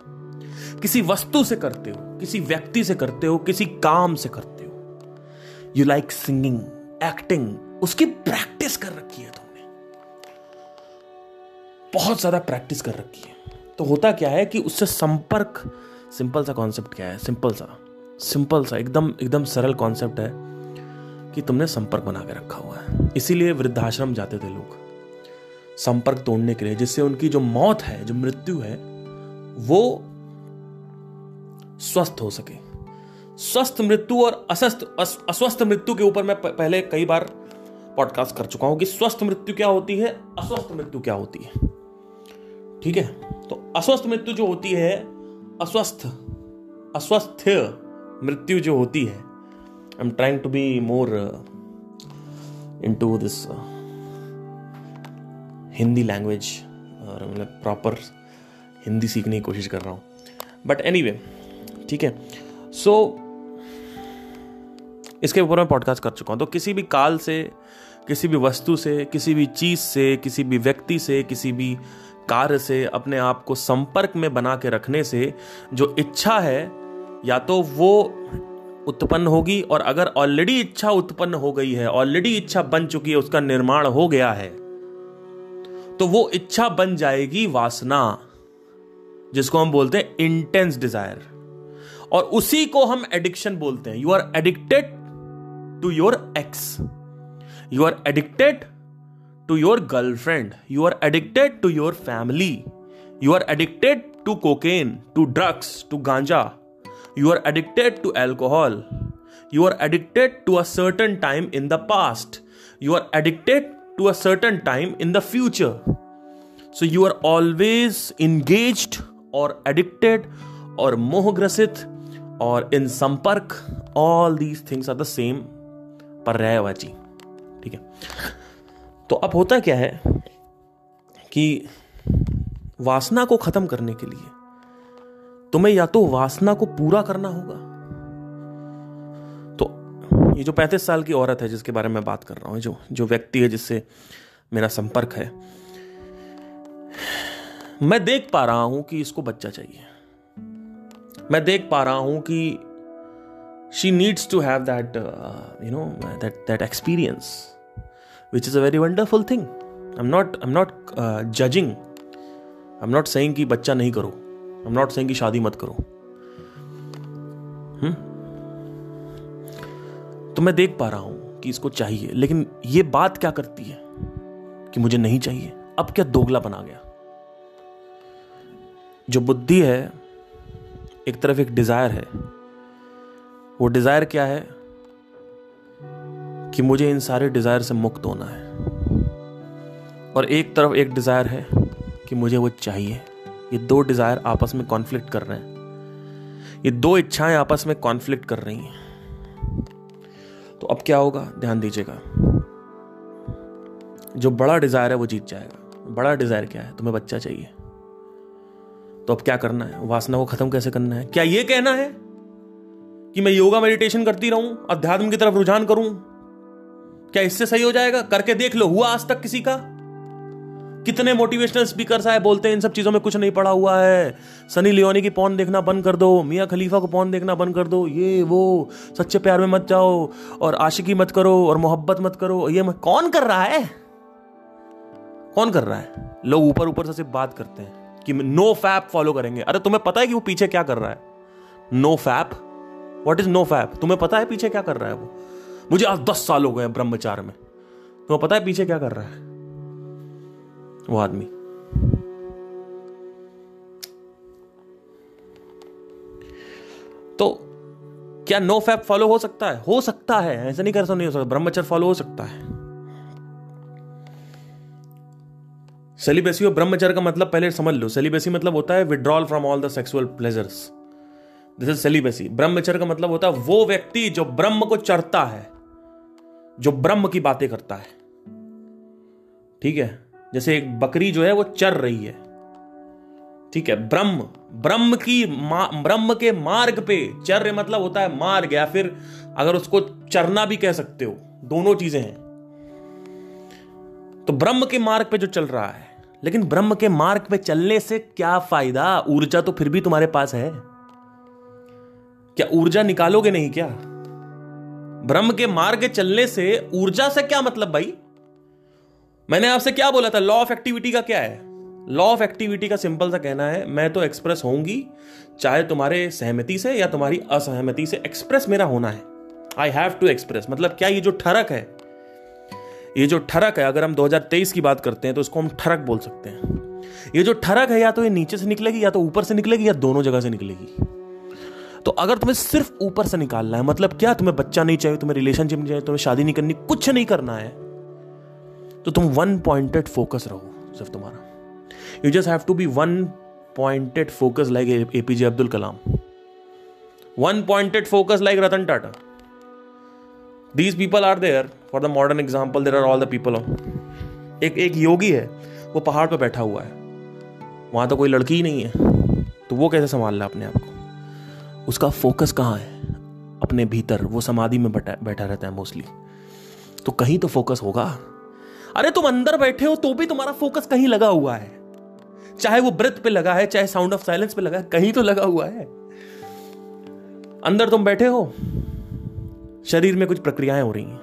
किसी वस्तु से करते हो। किसी व्यक्ति से करते हो, किसी काम से करते हो। यू लाइक सिंगिंग एक्टिंग उसकी प्रैक्टिस कर रखी है तुमने। बहुत ज़्यादा प्रैक्टिस कर रखी है। तो होता क्या है कि उससे संपर्क सिंपल सा कॉन्सेप्ट क्या है? सिंपल सा। सिंपल सा, एकदम एकदम सरल कॉन्सेप्ट है कि तुमने संपर्क बना के रखा हुआ है। इसीलिए वृद्धाश्रम जाते थे लोग। संपर्क तोड़ने के लिए, जिससे उनकी जो मौत है, जो मृत्यु है, वो स्वस्थ हो सके। स्वस्थ मृत्यु और अस्वस्थ अस्वस्थ मृत्यु के ऊपर मैं पहले कई बार पॉडकास्ट कर चुका हूँ कि स्वस्थ मृत्यु क्या होती है, अस्वस्थ मृत्यु क्या होती है। ठीक है? तो अस्वस्थ मृत्यु जो होती है, अस्वस्थ अस्वस्थ मृत्यु जो होती है I am trying to be more into this Hindi language और मतलब प्रॉपर हिंदी सीखने की कोशिश कर रहा हूँ। बट एनी वे ठीक है? सो इसके ऊपर मैं पॉडकास्ट कर चुका हूँ। तो किसी भी काल से, किसी भी वस्तु से, किसी भी चीज़ से, किसी भी व्यक्ति से, किसी भी कार्य से, अपने आप को संपर्क में बना के रखने से जो इच्छा है, या तो वो उत्पन्न होगी और अगर ऑलरेडी इच्छा उत्पन्न हो गई है ऑलरेडी इच्छा बन चुकी है, उसका निर्माण हो गया है तो वो इच्छा बन जाएगी वासना, जिसको हम बोलते हैं इंटेंस डिज़ायर और उसी को हम एडिक्शन बोलते हैं. You are addicted to your ex you are addicted to your girlfriend you are addicted to your family you are addicted to cocaine to drugs to ganja you are addicted to alcohol you are addicted to a certain time in the past you are addicted to a certain time in the future. So you are always engaged or addicted or mohgrasit or in sampark. All these things are the same पर्यायवाची ठीक है? तो अब होता क्या है कि वासना को खत्म करने के लिए तुम्हें या तो वासना को पूरा करना होगा। तो ये जो पैंतीस साल की औरत है जिसके बारे में बात कर रहा हूँ, जो जो व्यक्ति है जिससे मेरा संपर्क है, मैं देख पा रहा हूँ कि इसको बच्चा चाहिए। मैं देख पा रहा हूँ कि she needs to have that you know that that experience which is a very wonderful thing I am not I am not judging I am not saying कि बच्चा नहीं करो. आई एम नॉट सेइंग कि शादी मत करो. hmm? तो मैं देख पा रहा हूँ कि इसको चाहिए. लेकिन ये बात क्या करती है कि मुझे नहीं चाहिए? अब क्या दोगला बना गया? जो बुद्धि है एक तरफ़ एक डिज़ायर है। वो डिज़ायर क्या है? कि मुझे इन सारे डिज़ायर से मुक्त होना है। और एक तरफ़ एक डिज़ायर है कि मुझे वो चाहिए। ये दो डिज़ायर आपस में कॉन्फ्लिक्ट कर रहे हैं। ये दो इच्छाएँ आपस में कॉन्फ्लिक्ट कर रही हैं। तो अब क्या होगा? ध्यान दीजिएगा। जो बड़ा डिज़ायर है वो जीत जाएगा। बड़ा डिज़ायर क्या है? तुम्हें बच्चा चाहिए। तो अब क्या करना है? वासना को खत्म कैसे करना है? क्या ये कहना है कि मैं योगा मेडिटेशन करती रहूँ, अध्यात्म की तरफ़ रुझान करूँ? क्या इससे सही हो जाएगा? करके देख लो, हुआ आज तक किसी का? कितने मोटिवेशनल स्पीकर साहब बोलते हैं, इन सब चीज़ों में कुछ नहीं पड़ा हुआ है। सनी लियोनी की पौन देखना बंद कर दो, मियाँ खलीफा को पौन देखना बंद कर दो, ये, वो, सच्चे प्यार में मत जाओ, और आशिकी मत करो, और मोहब्बत मत करो, ये कौन कर रहा है? कौन कर रहा है? लोग ऊपर ऊपर से सिर्फ़ बात करते हैं। कि नो फैप फॉलो करेंगे। अरे तुम्हें पता है कि वो पीछे क्या कर रहा है? No fap what is no fap तुम्हें पता है पीछे क्या कर रहा है वो? मुझे आज दस साल हो गए ब्रह्मचार में। तुम्हें पता है पीछे क्या कर रहा है? वो आदमी। तो क्या नो फैप फॉलो हो सकता है? हो सकता है। ऐसा नहीं कर सकता, नहीं हो सकता। ब्रह्मचर्य फॉलो हो सकता है। सेलिबेसी और ब्रह्मचर्य का मतलब पहले समझ लो। सेलिबेसी मतलब होता है withdrawal from all the sexual pleasures this is celibacy ब्रह्मचर्य का मतलब होता है वो व्यक्ति जो ब्रह्म को चरता है, जो ब्रह्म की बातें करता है। ठीक है? जैसे एक बकरी जो है वो चर रही है। ठीक है? ब्रह्म ब्रह्म की ब्रह्म के मार्ग पे चर्य मतलब होता है मार्ग या फिर अगर उसको चरना भी कह सकते हो, दोनों चीज़ें हैं। तो ब्रह्म के मार्ग पे जो चल रहा है लेकिन ब्रह्म के मार्ग पे चलने से क्या फ़ायदा? ऊर्जा तो फिर भी तुम्हारे पास है। क्या ऊर्जा निकालोगे नहीं क्या? ब्रह्म के मार्ग चलने से ऊर्जा से क्या मतलब भाई? मैंने आपसे क्या बोला था? लॉ ऑफ़ एक्टिविटी का क्या है? लॉ ऑफ़ एक्टिविटी का सिंपल सा कहना है, मैं तो एक्सप्रेस होंगी चाहे तुम्हारे सहमति से या तुम्हारी असहमति से एक्सप्रेस मेरा होना है। आई हैव टू एक्सप्रेस मतलब क्या ये जो ठरक है ये जो ठरक है, अगर हम 2023 की बात करते हैं तो इसको हम ठरक बोल सकते हैं। ये जो ठरक है, या तो ये नीचे से निकलेगी, या तो ऊपर से निकलेगी, या दोनों जगह से निकलेगी। तो अगर तुम्हें सिर्फ़ ऊपर से निकालना है मतलब क्या तुम्हें बच्चा नहीं चाहिए, तुम्हें रिलेशनशिप नहीं चाहिए, तुम्हें शादी नहीं करनी, कुछ नहीं करना है तो तुम वन पॉइंटेड फोकस रहो, सिर्फ़ तुम्हारा। You just have to be one pointed focus like APJ Abdul Kalam one pointed focus like Ratan Tata these people are there for the modern example there are all the people एक एक योगी है, वो पहाड़ पर बैठा हुआ है। वहाँ तो कोई लड़की ही नहीं है। तो वो कैसे संभाल है अपने आप को? उसका फोकस कहाँ है? अपने भीतर। वो समाधि में बैठा बैठा रहता है मोस्टली तो कहीं तो फोकस होगा। अरे तुम अंदर बैठे हो तो भी तुम्हारा फोकस कहीं लगा हुआ है। चाहे वो ब्रेथ पे लगा है, चाहे साउंड ऑफ़ साइलेंस पे लगा है, कहीं तो लगा हुआ है। अंदर तुम बैठे हो। शरीर में कुछ प्रक्रियाएँ हो रही हैं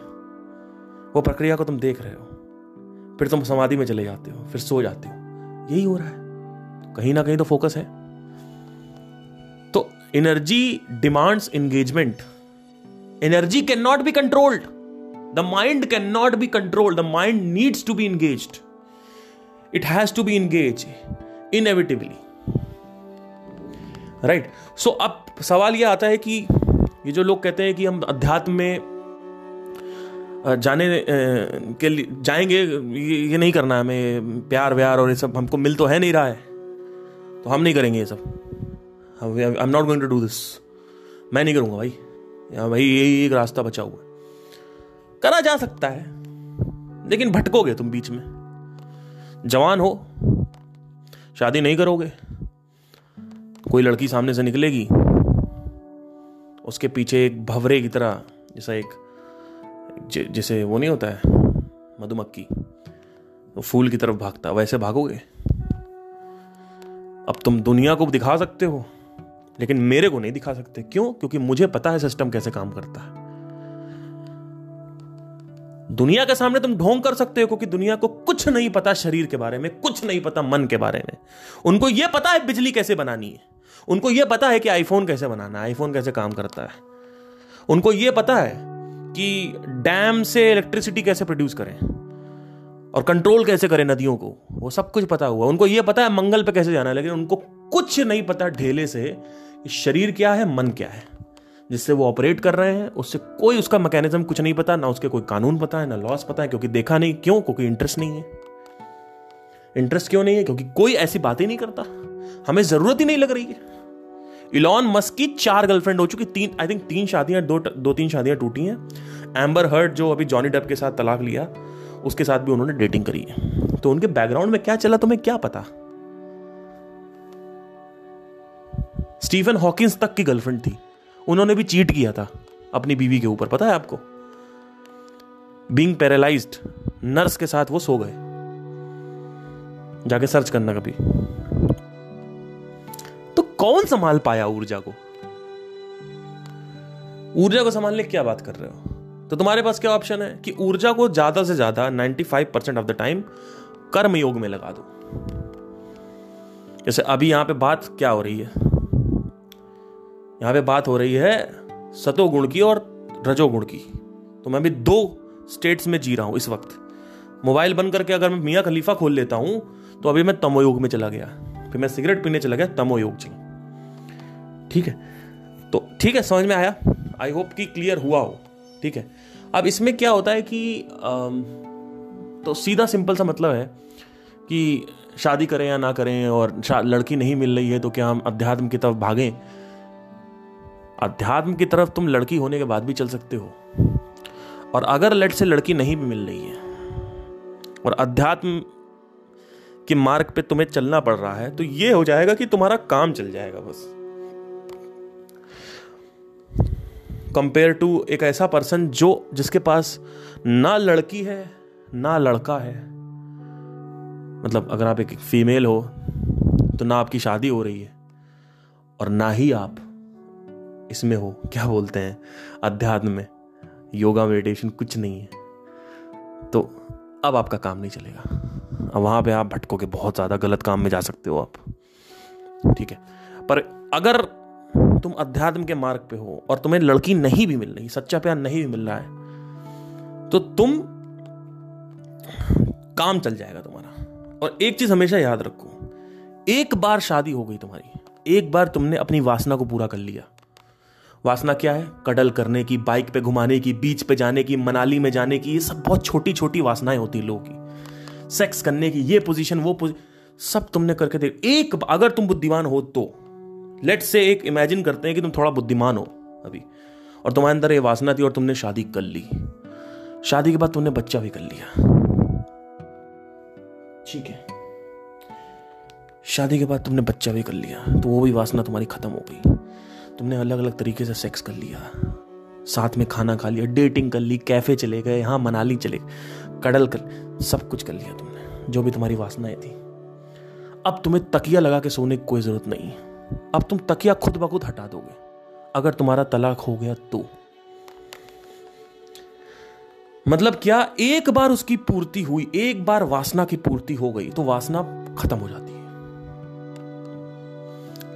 वो प्रक्रिया को तुम देख रहे हो फिर तुम समाधि में चले जाते हो, फिर सो जाते हो यही हो रहा है कहीं ना कहीं तो फोकस है तो energy demands engagement energy can not be controlled The mind cannot be controlled. The mind needs to be engaged. It has to be engaged inevitably. Right right? So अब सवाल यह आता है कि ये जो लोग कहते हैं कि हम अध्यात्म में जाने के लिए, जाएँगे, ये नहीं करना है हमें, प्यार, व्यार और ये सब, हमको मिल तो है नहीं रहा है। तो हम नहीं करेंगे ये सब। I am not going to do this मैं नहीं करूँगा भाई। भाई, यही एक रास्ता बचा हुआ है। करा जा सकता है, लेकिन भटकोगे तुम बीच में। जवान हो, शादी नहीं करोगे। कोई लड़की सामने से निकलेगी उसके पीछे एक भवरे की तरह जैसा एक ज, जैसे वो नहीं होता है मधुमक्खी तो फूल की तरफ़ भागता वैसे भागोगे? अब तुम दुनिया को दिखा सकते हो लेकिन मेरे को नहीं दिखा सकते। क्यों? क्योंकि मुझे पता है सिस्टम कैसे काम करता है। दुनिया के सामने तुम ढोंग कर सकते हो, क्योंकि दुनिया को कुछ नहीं पता शरीर के बारे में, कुछ नहीं पता मन के बारे में। उनको यह पता है बिजली कैसे बनानी है। उनको यह पता है कि आईफोन कैसे बनाना है आईफोन कैसे काम करता है। उनको यह पता है कि डैम से इलेक्ट्रिसिटी कैसे प्रोड्यूस करें और कंट्रोल कैसे करें नदियों को, वो सब कुछ पता हुआ। उनको यह पता है मंगल पे कैसे जाना है, लेकिन उनको कुछ नहीं पता ढेले से शरीर क्या है, मन क्या है। जिससे वो ऑपरेट कर रहे हैं, उससे कोई उसका मैकेनिज्म कुछ नहीं पता, ना उसके कोई कानून पता है, ना लॉस पता है, क्योंकि देखा नहीं, क्यों? क्योंकि इंटरेस्ट नहीं है। इंटरेस्ट क्यों नहीं है? क्योंकि कोई ऐसी बात ही नहीं करता। हमें ज़रूरत ही नहीं लग रही है। इलॉन मस्क की चार गर्लफ्रेंड हो चुकी, तीन आई थिंक तीन शादियाँ, दो दो, तीन शादियाँ टूटी हैं। एम्बर हर्ट जो अभी जॉनी डब के साथ तलाक लिया, उसके साथ भी उन्होंने डेटिंग करी है। तो उनके बैकग्राउंड में क्या चला तुम्हें क्या पता? स्टीफन हॉकिंस तक की गर्लफ्रेंड थी। उन्होंने भी चीट किया था अपनी बीवी के ऊपर, पता है आपको? बींग पैरालाइज नर्स के साथ वो सो गए। जाके सर्च करना कभी। तो कौन संभाल पाया ऊर्जा को? ऊर्जा को संभालने क्या बात कर रहे हो? तो तुम्हारे पास क्या ऑप्शन है? कि ऊर्जा को ज़्यादा से ज़्यादा 95 परसेंट ऑफ़ द टाइम कर्म योग में लगा दो। जैसे अभी यहाँ पे बात क्या हो रही है? यहाँ पे बात हो रही है सतोगुण की और रजोगुण की। तो मैं भी दो स्टेट्स में जी रहा हूँ इस वक्त। मोबाइल बंद करके अगर मैं मियाँ खलीफा खोल लेता हूँ तो अभी मैं तमोयोग में चला गया। फिर मैं सिगरेट पीने चला गया तमोयोग चल ठीक है? तो ठीक है, समझ में आया? आई होप कि क्लियर हुआ हो। ठीक है? अब इसमें क्या होता है कि तो सीधा सिंपल सा मतलब है कि शादी करें या ना करें और लड़की नहीं मिल रही है तो क्या हम अध्यात्म की तरफ़ भागें? अध्यात्म की तरफ़ तुम लड़की होने के बाद भी चल सकते हो। और अगर लट से लड़की नहीं भी मिल रही है, और अध्यात्म के मार्ग पे तुम्हें चलना पड़ रहा है तो ये हो जाएगा कि तुम्हारा काम चल जाएगा बस। कंपेयर टू एक ऐसा पर्सन जो, जिसके पास ना लड़की है, ना लड़का है। मतलब अगर आप एक फीमेल हो तो ना आपकी शादी हो रही है, और ना ही आप। इसमें हो, क्या बोलते हैं, अध्यात्म में, योगा मेडिटेशन कुछ नहीं है। तो अब आपका काम नहीं चलेगा। अब वहाँ पे आप भटकोगे, बहुत ज़्यादा गलत काम में जा सकते हो आप। ठीक है? पर अगर तुम अध्यात्म के मार्ग पे हो और तुम्हें लड़की नहीं भी मिल रही, सच्चा प्यार नहीं भी मिल रहा है तो तुम काम चल जाएगा तुम्हारा। और एक चीज़ हमेशा याद रखो, एक बार शादी हो गई तुम्हारी, एक बार तुमने अपनी वासना को पूरा कर लिया वासना क्या है? कडल करने की, बाइक पे घुमाने की, बीच पे जाने की, मनाली में जाने की, ये सब बहुत छोटी छोटी वासनाएँ होती है लोगों की। सेक्स करने की, ये पोजीशन वो सब तुमने करके दे एक अगर तुम बुद्धिमान हो तो। लेट से एक इमेजिन करते हैं कि तुम थोड़ा बुद्धिमान हो अभी, और तुम्हारे अंदर ये वासना थी और तुमने शादी कर ली। शादी के बाद तुमने बच्चा भी कर लिया। ठीक है। शादी के बाद तुमने बच्चा भी कर लिया तो वो भी वासना तुम्हारी खत्म हो गई। तुमने अलग अलग तरीके से सेक्स कर लिया। साथ में खाना खा लिया डेटिंग कर ली कैफ़े चले गए, यहाँ मनाली चले कडल कर, सब कुछ कर लिया तुमने, जो भी तुम्हारी वासनाएँ थी। अब तुम्हें तकिया लगा के सोने की कोई ज़रूरत नहीं। अब तुम तकिया खुद ब खुद हटा दोगे। अगर तुम्हारा तलाक हो गया तो। मतलब क्या, एक बार उसकी पूर्ति हुई, एक बार वासना की पूर्ति हो गई तो वासना खत्म हो जाती है।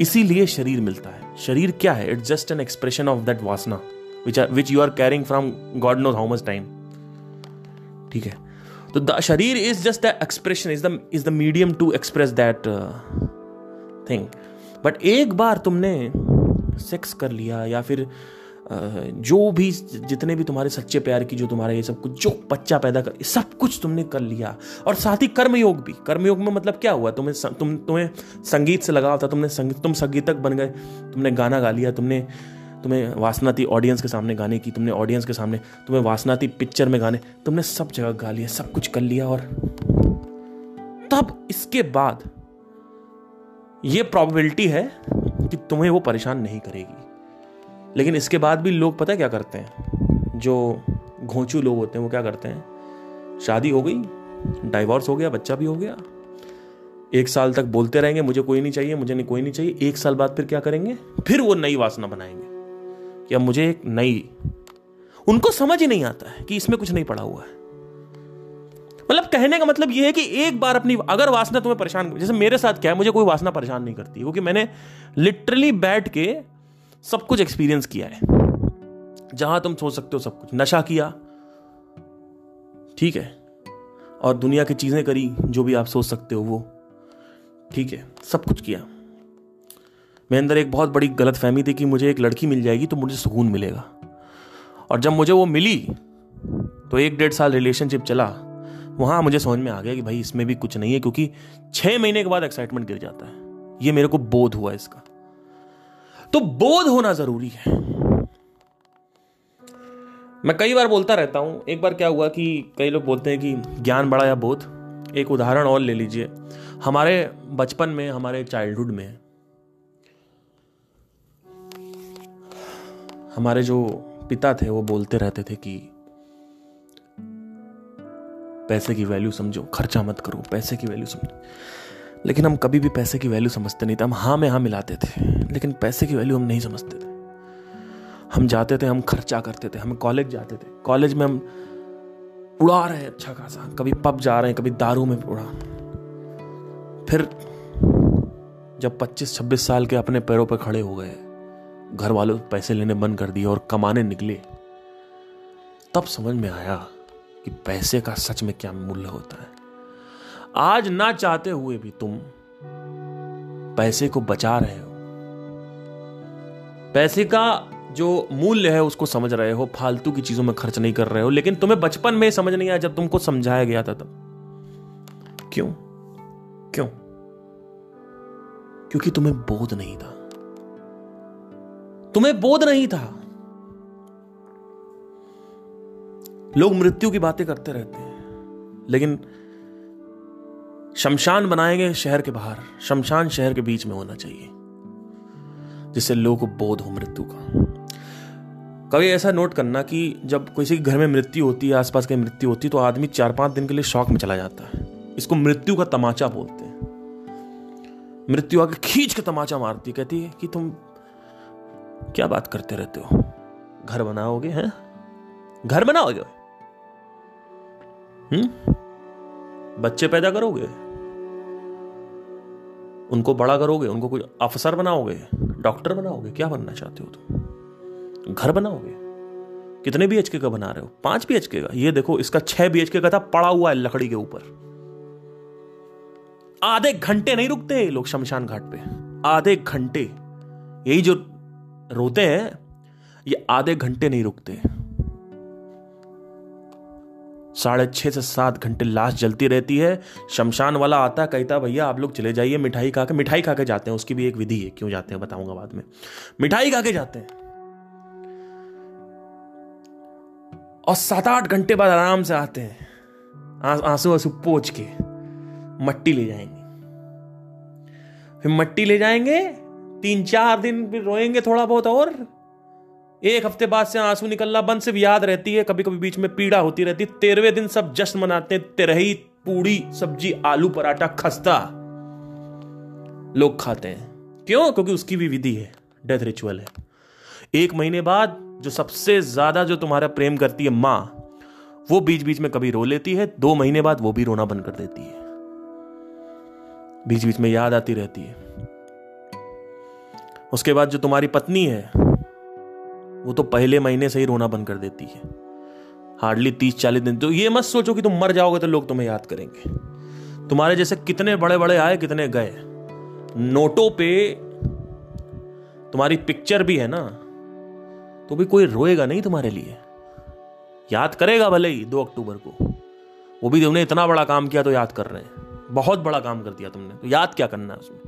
इसीलिए शरीर मिलता है। शरीर क्या है? It's just an expression of that वासना which are which you are carrying from god knows how much time ठीक है? तो द शरीर is just the expression is the is the medium to express that thing but एक बार तुमने sex कर लिया या फिर जो भी, जितने भी तुम्हारे सच्चे प्यार की, जो तुम्हारा ये सब कुछ, जो बच्चा पैदा कर सब कुछ तुमने कर लिया। और साथ ही कर्मयोग भी। कर्मयोग में मतलब क्या हुआ? तुम्हें तुम, तुम्हें संगीत से लगाव था, तुमने संगीत, तुम संगीतक बन गए। तुमने गाना गा लिया, तुमने, तुम्हें वासना थी ऑडियंस के सामने गाने की, तुमने ऑडियंस के सामने, तुम्हें वासना थी पिक्चर में गाने, तुमने सब जगह गा लिया, सब कुछ कर लिया और तब इसके बाद ये प्रॉबिलिटी है कि तुम्हें वो परेशान नहीं करेगी। लेकिन इसके बाद भी लोग पता क्या करते हैं? जो घोंचू लोग होते हैं, वो क्या करते हैं? शादी हो गई डाइवोर्स हो गया, बच्चा भी हो गया। एक साल तक बोलते रहेंगे, मुझे कोई नहीं चाहिए, मुझे नहीं, कोई नहीं चाहिए। एक साल बाद फिर क्या करेंगे? फिर वो नई वासना बनाएँगे। अब मुझे एक नई, उनको समझ ही नहीं आता है कि इसमें कुछ नहीं पड़ा हुआ है। मतलब कहने का मतलब यह है कि एक बार अपनी, अगर वासना तुम्हें परेशान, जैसे मेरे साथ क्या है, मुझे कोई वासना परेशान नहीं करती। क्योंकि मैंने लिटरली बैठ के सब कुछ एक्सपीरियंस किया है। जहाँ तुम सोच सकते हो सब कुछ। नशा किया। ठीक है। और दुनिया की चीज़ें करी, जो भी आप सोच सकते हो वो। ठीक है। सब कुछ किया। मेरे अंदर एक बहुत बड़ी गलत फहमी थी कि मुझे एक लड़की मिल जाएगी तो मुझे सुकून मिलेगा। और जब मुझे वो मिली तो एक डेढ़ साल रिलेशनशिप चला। वहाँ मुझे समझ में आ गया कि भाई इसमें भी कुछ नहीं है, क्योंकि छह महीने के बाद एक्साइटमेंट गिर जाता है। ये मेरे को बोध हुआ इसका। तो बोध होना ज़रूरी है। मैं कई बार बोलता रहता हूँ, एक बार क्या हुआ कि कई लोग बोलते हैं कि ज्ञान बड़ा या बोध, एक उदाहरण और ले लीजिए। हमारे बचपन में, हमारे चाइल्डहुड में, हमारे जो पिता थे, वो बोलते रहते थे कि पैसे की वैल्यू समझो, खर्चा मत करो, पैसे की वैल्यू समझो। लेकिन हम कभी भी पैसे की वैल्यू समझते नहीं थे। हम हाँ में हाँ मिलाते थे, लेकिन पैसे की वैल्यू हम नहीं समझते थे। हम जाते थे, हम खर्चा करते थे, हम कॉलेज जाते थे। कॉलेज में हम उड़ा रहे हैं अच्छा खासा। कभी पब जा रहे हैं, कभी दारू में उड़ा। फिर जब 25-26 साल के अपने पैरों पर खड़े हो गए, घर वालों पैसे लेने बंद कर दिए और कमाने निकले, तब समझ में आया कि पैसे का सच में क्या मूल्य होता है। आज ना चाहते हुए भी तुम पैसे को बचा रहे हो। पैसे का जो मूल्य है, उसको समझ रहे हो। फालतू की चीज़ों में खर्च नहीं कर रहे हो। लेकिन तुम्हें बचपन में समझ नहीं आया जब तुमको समझाया गया था तब। क्यों? क्यों? क्योंकि तुम्हें बोध नहीं था। तुम्हें बोध नहीं था। लोग मृत्यु की बातें करते रहते हैं। लेकिन शमशान बनाएँगे शहर के बाहर, शमशान शहर के बीच में होना चाहिए, जिससे लोगों को बोध हो मृत्यु का। कभी ऐसा नोट करना कि जब किसी के घर में मृत्यु होती है, आसपास की मृत्यु होती है तो आदमी चार पाँच दिन के लिए शौक में चला जाता है। इसको मृत्यु का तमाचा बोलते हैं। मृत्यु आके खींच के तमाचा मारती कहती है कि तुम क्या बात करते रहते हो? घर बनाओगे, हैं? घर बनाओगे? हम्म? बच्चे पैदा करोगे? उनको बड़ा करोगे, उनको कोई अफसर बनाओगे डॉक्टर बनाओगे, क्या बनना चाहते हो तुम? घर बनाओगे? कितने बी का बना रहे हो? पाँच बी का? ये देखो, इसका छह बी का था, पड़ा हुआ है लकड़ी के ऊपर। आधे घंटे नहीं रुकते लोग शमशान घाट पे। आधे घंटे। यही जो रोते हैं, ये आधे घंटे नहीं रुकते। साढ़े छह से सात घंटे लाश जलती रहती है। शमशान वाला आता कहता भैया, आप लोग चले जाइए, मिठाई खा के मिठाई खा के जाते हैं, उसकी भी एक विधि है, क्यों जाते हैं बताऊँगा बाद में। मिठाई खा के जाते हैं। और सात आठ घंटे बाद आराम से आते हैं। आँसू आँसू पोच के मट्टी ले जाएँगे। फिर मट्टी ले जाएँगे तीन चार दिन फिर रोएँगे थोड़ा बहुत और। एक हफ़्ते बाद से आँसू निकलना बंद, सिर्फ़ याद रहती है कभी कभी बीच में पीड़ा होती रहती है। तेरहवें दिन सब जश्न मनाते हैं, तेरही, पूड़ी, सब्ज़ी, आलू, पराठा, खस्ता। लोग खाते हैं। क्यों? क्योंकि उसकी भी विधि है। डेथ रिचुअल है। एक महीने बाद जो सबसे ज़्यादा जो तुम्हारा प्रेम करती है माँ, वो बीच बीच में कभी रो लेती है, दो महीने बाद वो भी रोना बंद कर देती है। बीच बीच में याद आती रहती है। उसके बाद जो तुम्हारी पत्नी है वो तो पहले महीने से ही रोना बंद कर देती है। हार्डली तीस चालीस दिन तो ये मत सोचो कि तुम मर जाओगे तो लोग तुम्हें याद करेंगे। तुम्हारे जैसे कितने बड़े बड़े आए, कितने गए। नोटों पे तुम्हारी पिक्चर भी है ना। तो भी कोई रोएगा नहीं तुम्हारे लिए। याद करेगा भले ही दो अक्टूबर को। वो भी तुमने इतना बड़ा काम किया तो याद कर रहे हैं। बहुत बड़ा काम कर दिया तुमने। तो याद क्या करना है उसमें?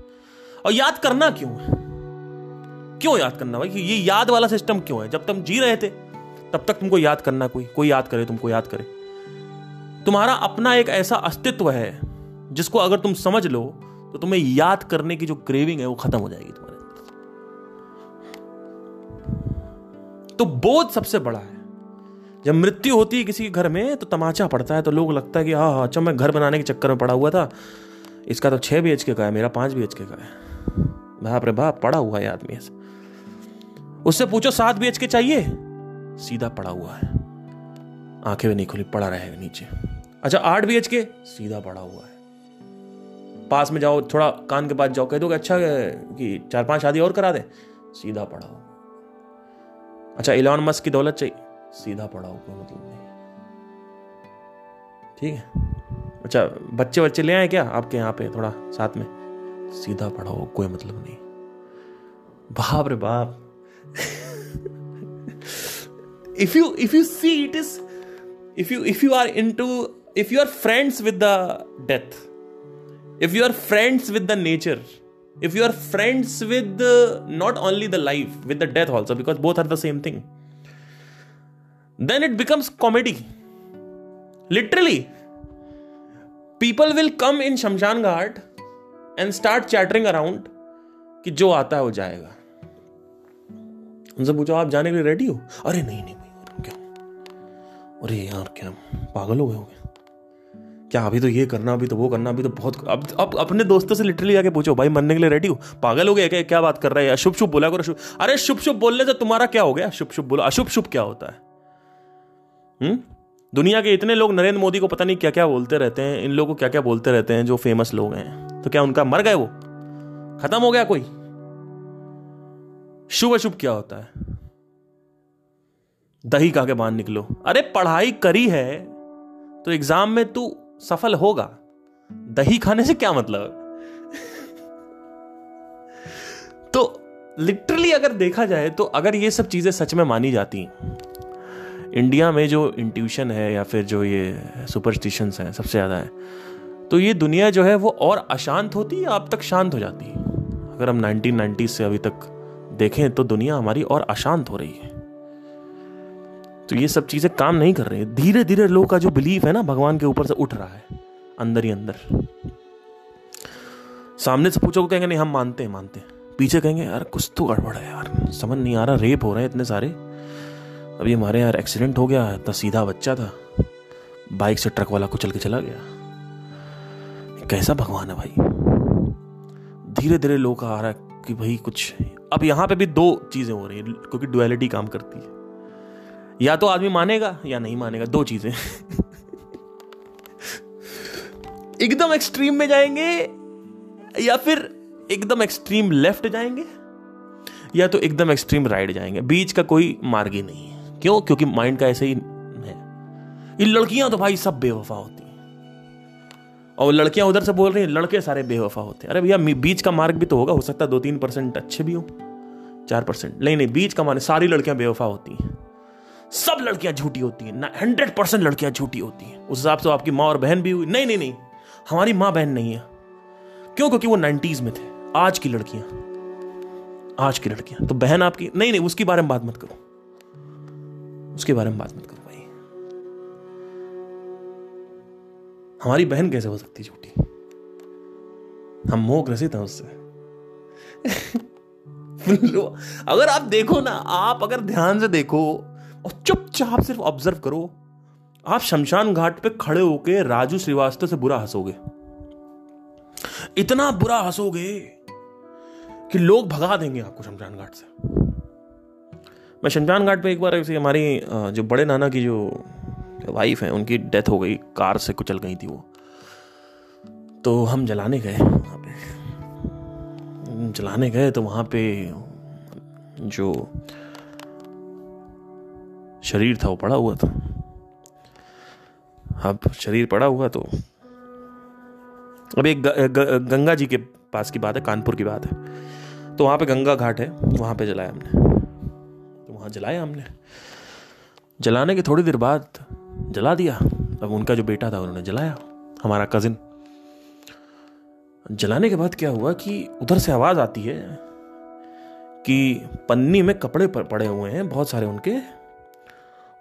और याद करना क्यों है? क्यों याद करना भाई? ये याद वाला सिस्टम क्यों है? जब तुम जी रहे थे, तब तक तुमको याद करना कोई कोई याद करे, तुमको याद करे। तुम्हारा अपना एक ऐसा अस्तित्व है, जिसको अगर तुम समझ लो तो तुम्हें याद करने की जो क्रेविंग है, वो खत्म हो जाएगी तुम्हारे तो बोध सबसे बड़ा है। जब मृत्यु होती है किसी के घर में तो तमाचा पड़ता है तो लोग लगता है कि हाँ हाँ अच्छा मैं घर बनाने के चक्कर में पड़ा हुआ था। इसका तो छह बी एच के का है, मेरा पाँच बी एच के का है। बाप रे बाप, पड़ा हुआ है आदमी ऐसा। उससे पूछो, सात बी के चाहिए? सीधा पड़ा हुआ है। आँखें भी नहीं खुली, पड़ा रहेगा नीचे। अच्छा आठ बी के? सीधा पड़ा हुआ है। पास में जाओ, थोड़ा कान के पास जाओ, कह दो कि अच्छा कि चार पाँच शादी और करा दे। सीधा पड़ा हो। अच्छा इलेवन मस्क की दौलत चाहिए? सीधा पड़ा हो कोई मतलब नहीं। ठीक है। अच्छा बच्चे बच्चे ले आए क्या आपके यहाँ पे, थोड़ा साथ में? सीधा पड़ा कोई मतलब नहीं। बाप रे बाप। If you if you see it is if you if you are into if you are friends with the death if you are friends with the nature if you are friends with the, not only the life with the death also because both are the same thing then it becomes comedy literally people will come in shamshan ghat and start chattering around कि जो आता है वो जाएगा उनसे पूछो, आप जाने के लिए रेडी हो? अरे नहीं नहीं भाई क्या? अरे यार, क्या पागल हो गए हो गए क्या अभी तो ये करना, अभी तो वो करना, अभी तो बहुत अब अब अपने दोस्तों से लिटरली जाके पूछो, भाई मरने के लिए रेडी हो? पागल हो गया क्या क्या बात कर रहा है? अशुभ शुभ बोला करो, शुभ। अरे शुभ शुभ बोलने से तुम्हारा क्या हो गया? शुभ शुभ बोलो, अशुभ शुभ क्या होता है? हम्म? दुनिया के इतने लोग नरेंद्र मोदी को पता नहीं क्या क्या बोलते रहते हैं, इन लोगों को क्या क्या बोलते रहते हैं जो फ़ेमस लोग हैं। तो क्या उनका मर गए वो? खत्म हो गया कोई? शुभ अशुभ क्या होता है? दही खा के बाहर निकलो। अरे, पढ़ाई करी है तो एग्ज़ाम में तू सफल होगा। दही खाने से क्या मतलब तो लिटरली अगर देखा जाए तो अगर ये सब चीज़ें सच में मानी जाती इंडिया में जो इंट्यूशन है या फिर जो ये सुपरस्टिशंस हैं, सबसे ज़्यादा है तो ये दुनिया जो है वो और अशांत होती है अब तक शांत हो जाती अगर हम 1990 से अभी तक देखें तो दुनिया हमारी और अशांत हो रही है। तो ये सब चीज़ें काम नहीं कर रही धीरे धीरे लोग का जो बिलीफ है ना, भगवान के ऊपर से उठ रहा है, अंदर ही अंदर। सामने से पूछो कहेंगे, नहीं, हम मानते हैं मानते हैं। पीछे कहेंगे, यार, कुछ तो गड़बड़ है यार, समझ नहीं आ रहा रेप हो रहे हैं इतने सारे। अभी हमारे यार एक्सीडेंट हो गया, इतना सीधा बच्चा था बाइक से ट्रक वाला कुचल के चला गया। कैसा भगवान है भाई? धीरे धीरे लोग आ रहा है कि भाई कुछ अब यहाँ पे भी दो चीज़ें हो रही है, क्योंकि डुअलिटी काम करती है। या तो आदमी मानेगा या नहीं मानेगा, दो चीज़ें। एकदम एक्सट्रीम में जाएँगे, या फिर एकदम एक्सट्रीम लेफ़्ट जाएँगे, या तो एकदम एक्सट्रीम राइट जाएँगे। बीच का कोई मार्ग ही नहीं है। क्यों? क्योंकि माइंड का ऐसे ही है। ये लड़कियाँ तो भाई सब बेवफा होती और लड़कियाँ उधर से बोल रही हैं, लड़के सारे बेवफा होते हैं। अरे भैया बीच का मार्ग भी तो होगा, हो सकता है दो तीन परसेंट अच्छे भी हो, चार परसेंट। नहीं नहीं, बीच का माने सारी लड़कियाँ बेवफा होती हैं। सब लड़कियाँ झूठी होती हैं हंड्रेड परसेंट लड़कियाँ झूठी होती हैं। उस हिसाब से आपकी माँ और बहन भी हुई। नहीं नहीं नहीं, हमारी माँ बहन नहीं है। क्यों? क्योंकि वो नाइन्टीज में थे, आज की लड़कियाँ। आज की लड़कियाँ। तो बहन आपकी, नहीं नहीं, उसके बारे में बात मत करो। उसके बारे में बात मत करो। हमारी बहन कैसे हो सकती झूठी? हम मोह ग्रसित हैं उससे। अगर आप देखो ना, आप अगर ध्यान से देखो और चुपचाप सिर्फ़ ऑब्ज़र्व करो, आप शमशान घाट पे खड़े होके राजू श्रीवास्तव से बुरा हंसोगे। इतना बुरा हंसोगे कि लोग भगा देंगे आपको शमशान घाट से। मैं शमशान घाट पे एक बार ऐसे हमारी जो बड़े नाना की जो वाइफ है, उनकी डेथ हो गई कार से कुचल गई थी वो। तो हम जलाने गए वहाँ पे। जलाने गए तो वहाँ पे जो शरीर था वो पड़ा हुआ था। अब शरीर पड़ा हुआ तो अब एक गंगा जी के पास की बात है, कानपुर की बात है। तो वहाँ पे गंगा घाट है, वहाँ पे जलाया हमने। वहाँ जलाया हमने। जलाने के थोड़ी देर बाद जला दिया। अब उनका जो बेटा था, उन्होंने जलाया। हमारा कजिन जलाने के बाद क्या हुआ कि उधर से आवाज़ आती है कि पन्नी में कपड़े पड़े हुए हैं बहुत सारे उनके,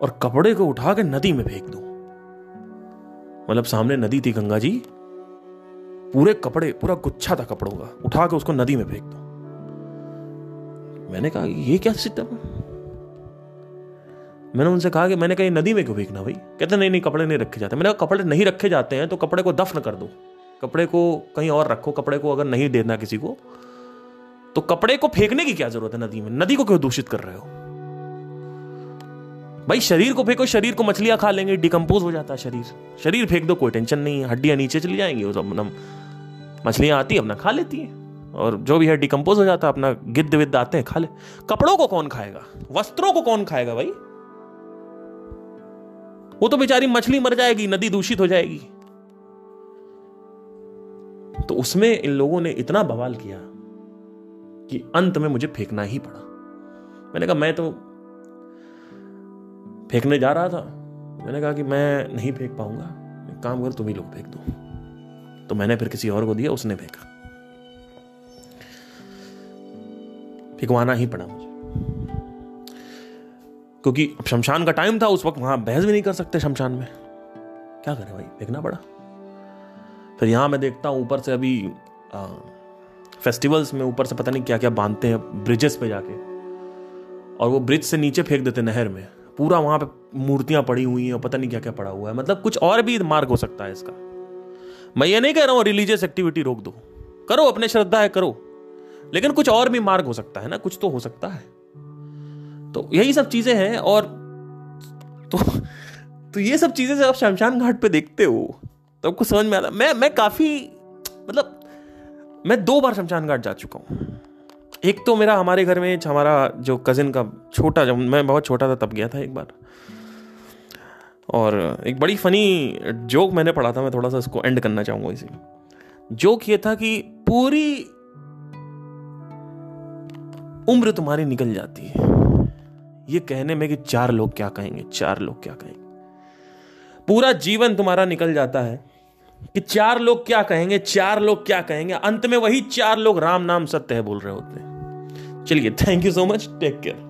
और कपड़े को उठा के नदी में फेंक दो। मतलब सामने नदी थी, गंगा जी। पूरे कपड़े, पूरा गुच्छा था कपड़ों का। उठा के उसको नदी में फेंक दो। मैंने कहा, ये क्या सिस्टम है? मैंने उनसे कहा कि मैंने कहा नदी में क्यों फेंकना भाई? कहते नहीं नहीं, कपड़े नहीं रखे जाते। मैंने कहा, कपड़े नहीं रखे जाते हैं तो कपड़े को दफन कर दो। कपड़े को कहीं और रखो, कपड़े को अगर नहीं देना किसी को तो कपड़े को फेंकने की क्या ज़रूरत है नदी में? नदी को क्यों दूषित कर रहे हो? भाई, शरीर को फेंको, शरीर को मछलियाँ खा लेंगे, डिकम्पोज हो जाता है शरीर। शरीर फेंक दो, कोई टेंशन नहीं है, हड्डियाँ नीचे चली जाएँगी, वो सब मछलियाँ आती है, अपना खा लेती है। और जो भी है, डिकम्पोज हो जाता है, अपना गिद्ध विद्ध आते हैं, खा ले। कपड़ों को कौन खाएगा? वस्त्रों को कौन खाएगा भाई? वो तो बेचारी मछली मर जाएगी, नदी दूषित हो जाएगी। तो उसमें इन लोगों ने इतना बवाल किया कि अंत में मुझे फेंकना ही पड़ा। मैंने कहा, मैं तो फेंकने जा रहा था। मैंने कहा कि मैं नहीं फेंक पाऊँगा। काम कर, तुम ही लोग फेंक दो। तो मैंने फिर किसी और को दिया, उसने फेंका। फेंकवाना ही पड़ा क्योंकि शमशान का टाइम था उस वक्त वहाँ बहस भी नहीं कर सकते शमशान में। क्या करें भाई देखना पड़ा। फिर यहाँ मैं देखता हूँ ऊपर से अभी आ, फेस्टिवल्स में ऊपर से पता नहीं क्या क्या बांधते हैं ब्रिजेस पे जाके। और वो ब्रिज से नीचे फेंक देते नहर में। पूरा वहाँ पे मूर्तियाँ पड़ी हुई हैं पता नहीं क्या क्या पड़ा हुआ है। मतलब कुछ और भी मार्ग हो सकता है इसका। मैं ये नहीं कह रहा हूँ रिलीजियस एक्टिविटी रोक दो। करो अपने श्रद्धा है करो। लेकिन कुछ और भी मार्ग हो सकता है ना? कुछ तो हो सकता है। तो यही सब चीज़ें हैं और तो तो ये सब चीज़ें जब आप शमशान घाट पे देखते हो तो आपको समझ में आता मैं मैं काफ़ी मतलब मैं दो बार शमशान घाट जा चुका हूँ। एक तो मेरा, हमारे घर में हमारा जो कजिन का छोटा, जब मैं बहुत छोटा था, तब गया था एक बार। और एक बड़ी फनी जोक मैंने पढ़ा था, मैं थोड़ा सा इसको एंड करना चाहूँगा इसे। जोक ये था कि पूरी उम्र तुम्हारी निकल जाती है। ये कहने में कि चार लोग क्या कहेंगे? चार लोग क्या कहेंगे? पूरा जीवन तुम्हारा निकल जाता है कि चार लोग क्या कहेंगे? चार लोग क्या कहेंगे? अंत में वही चार लोग राम नाम सत्य है बोल रहे होते हैं। चलिए thank you so much take care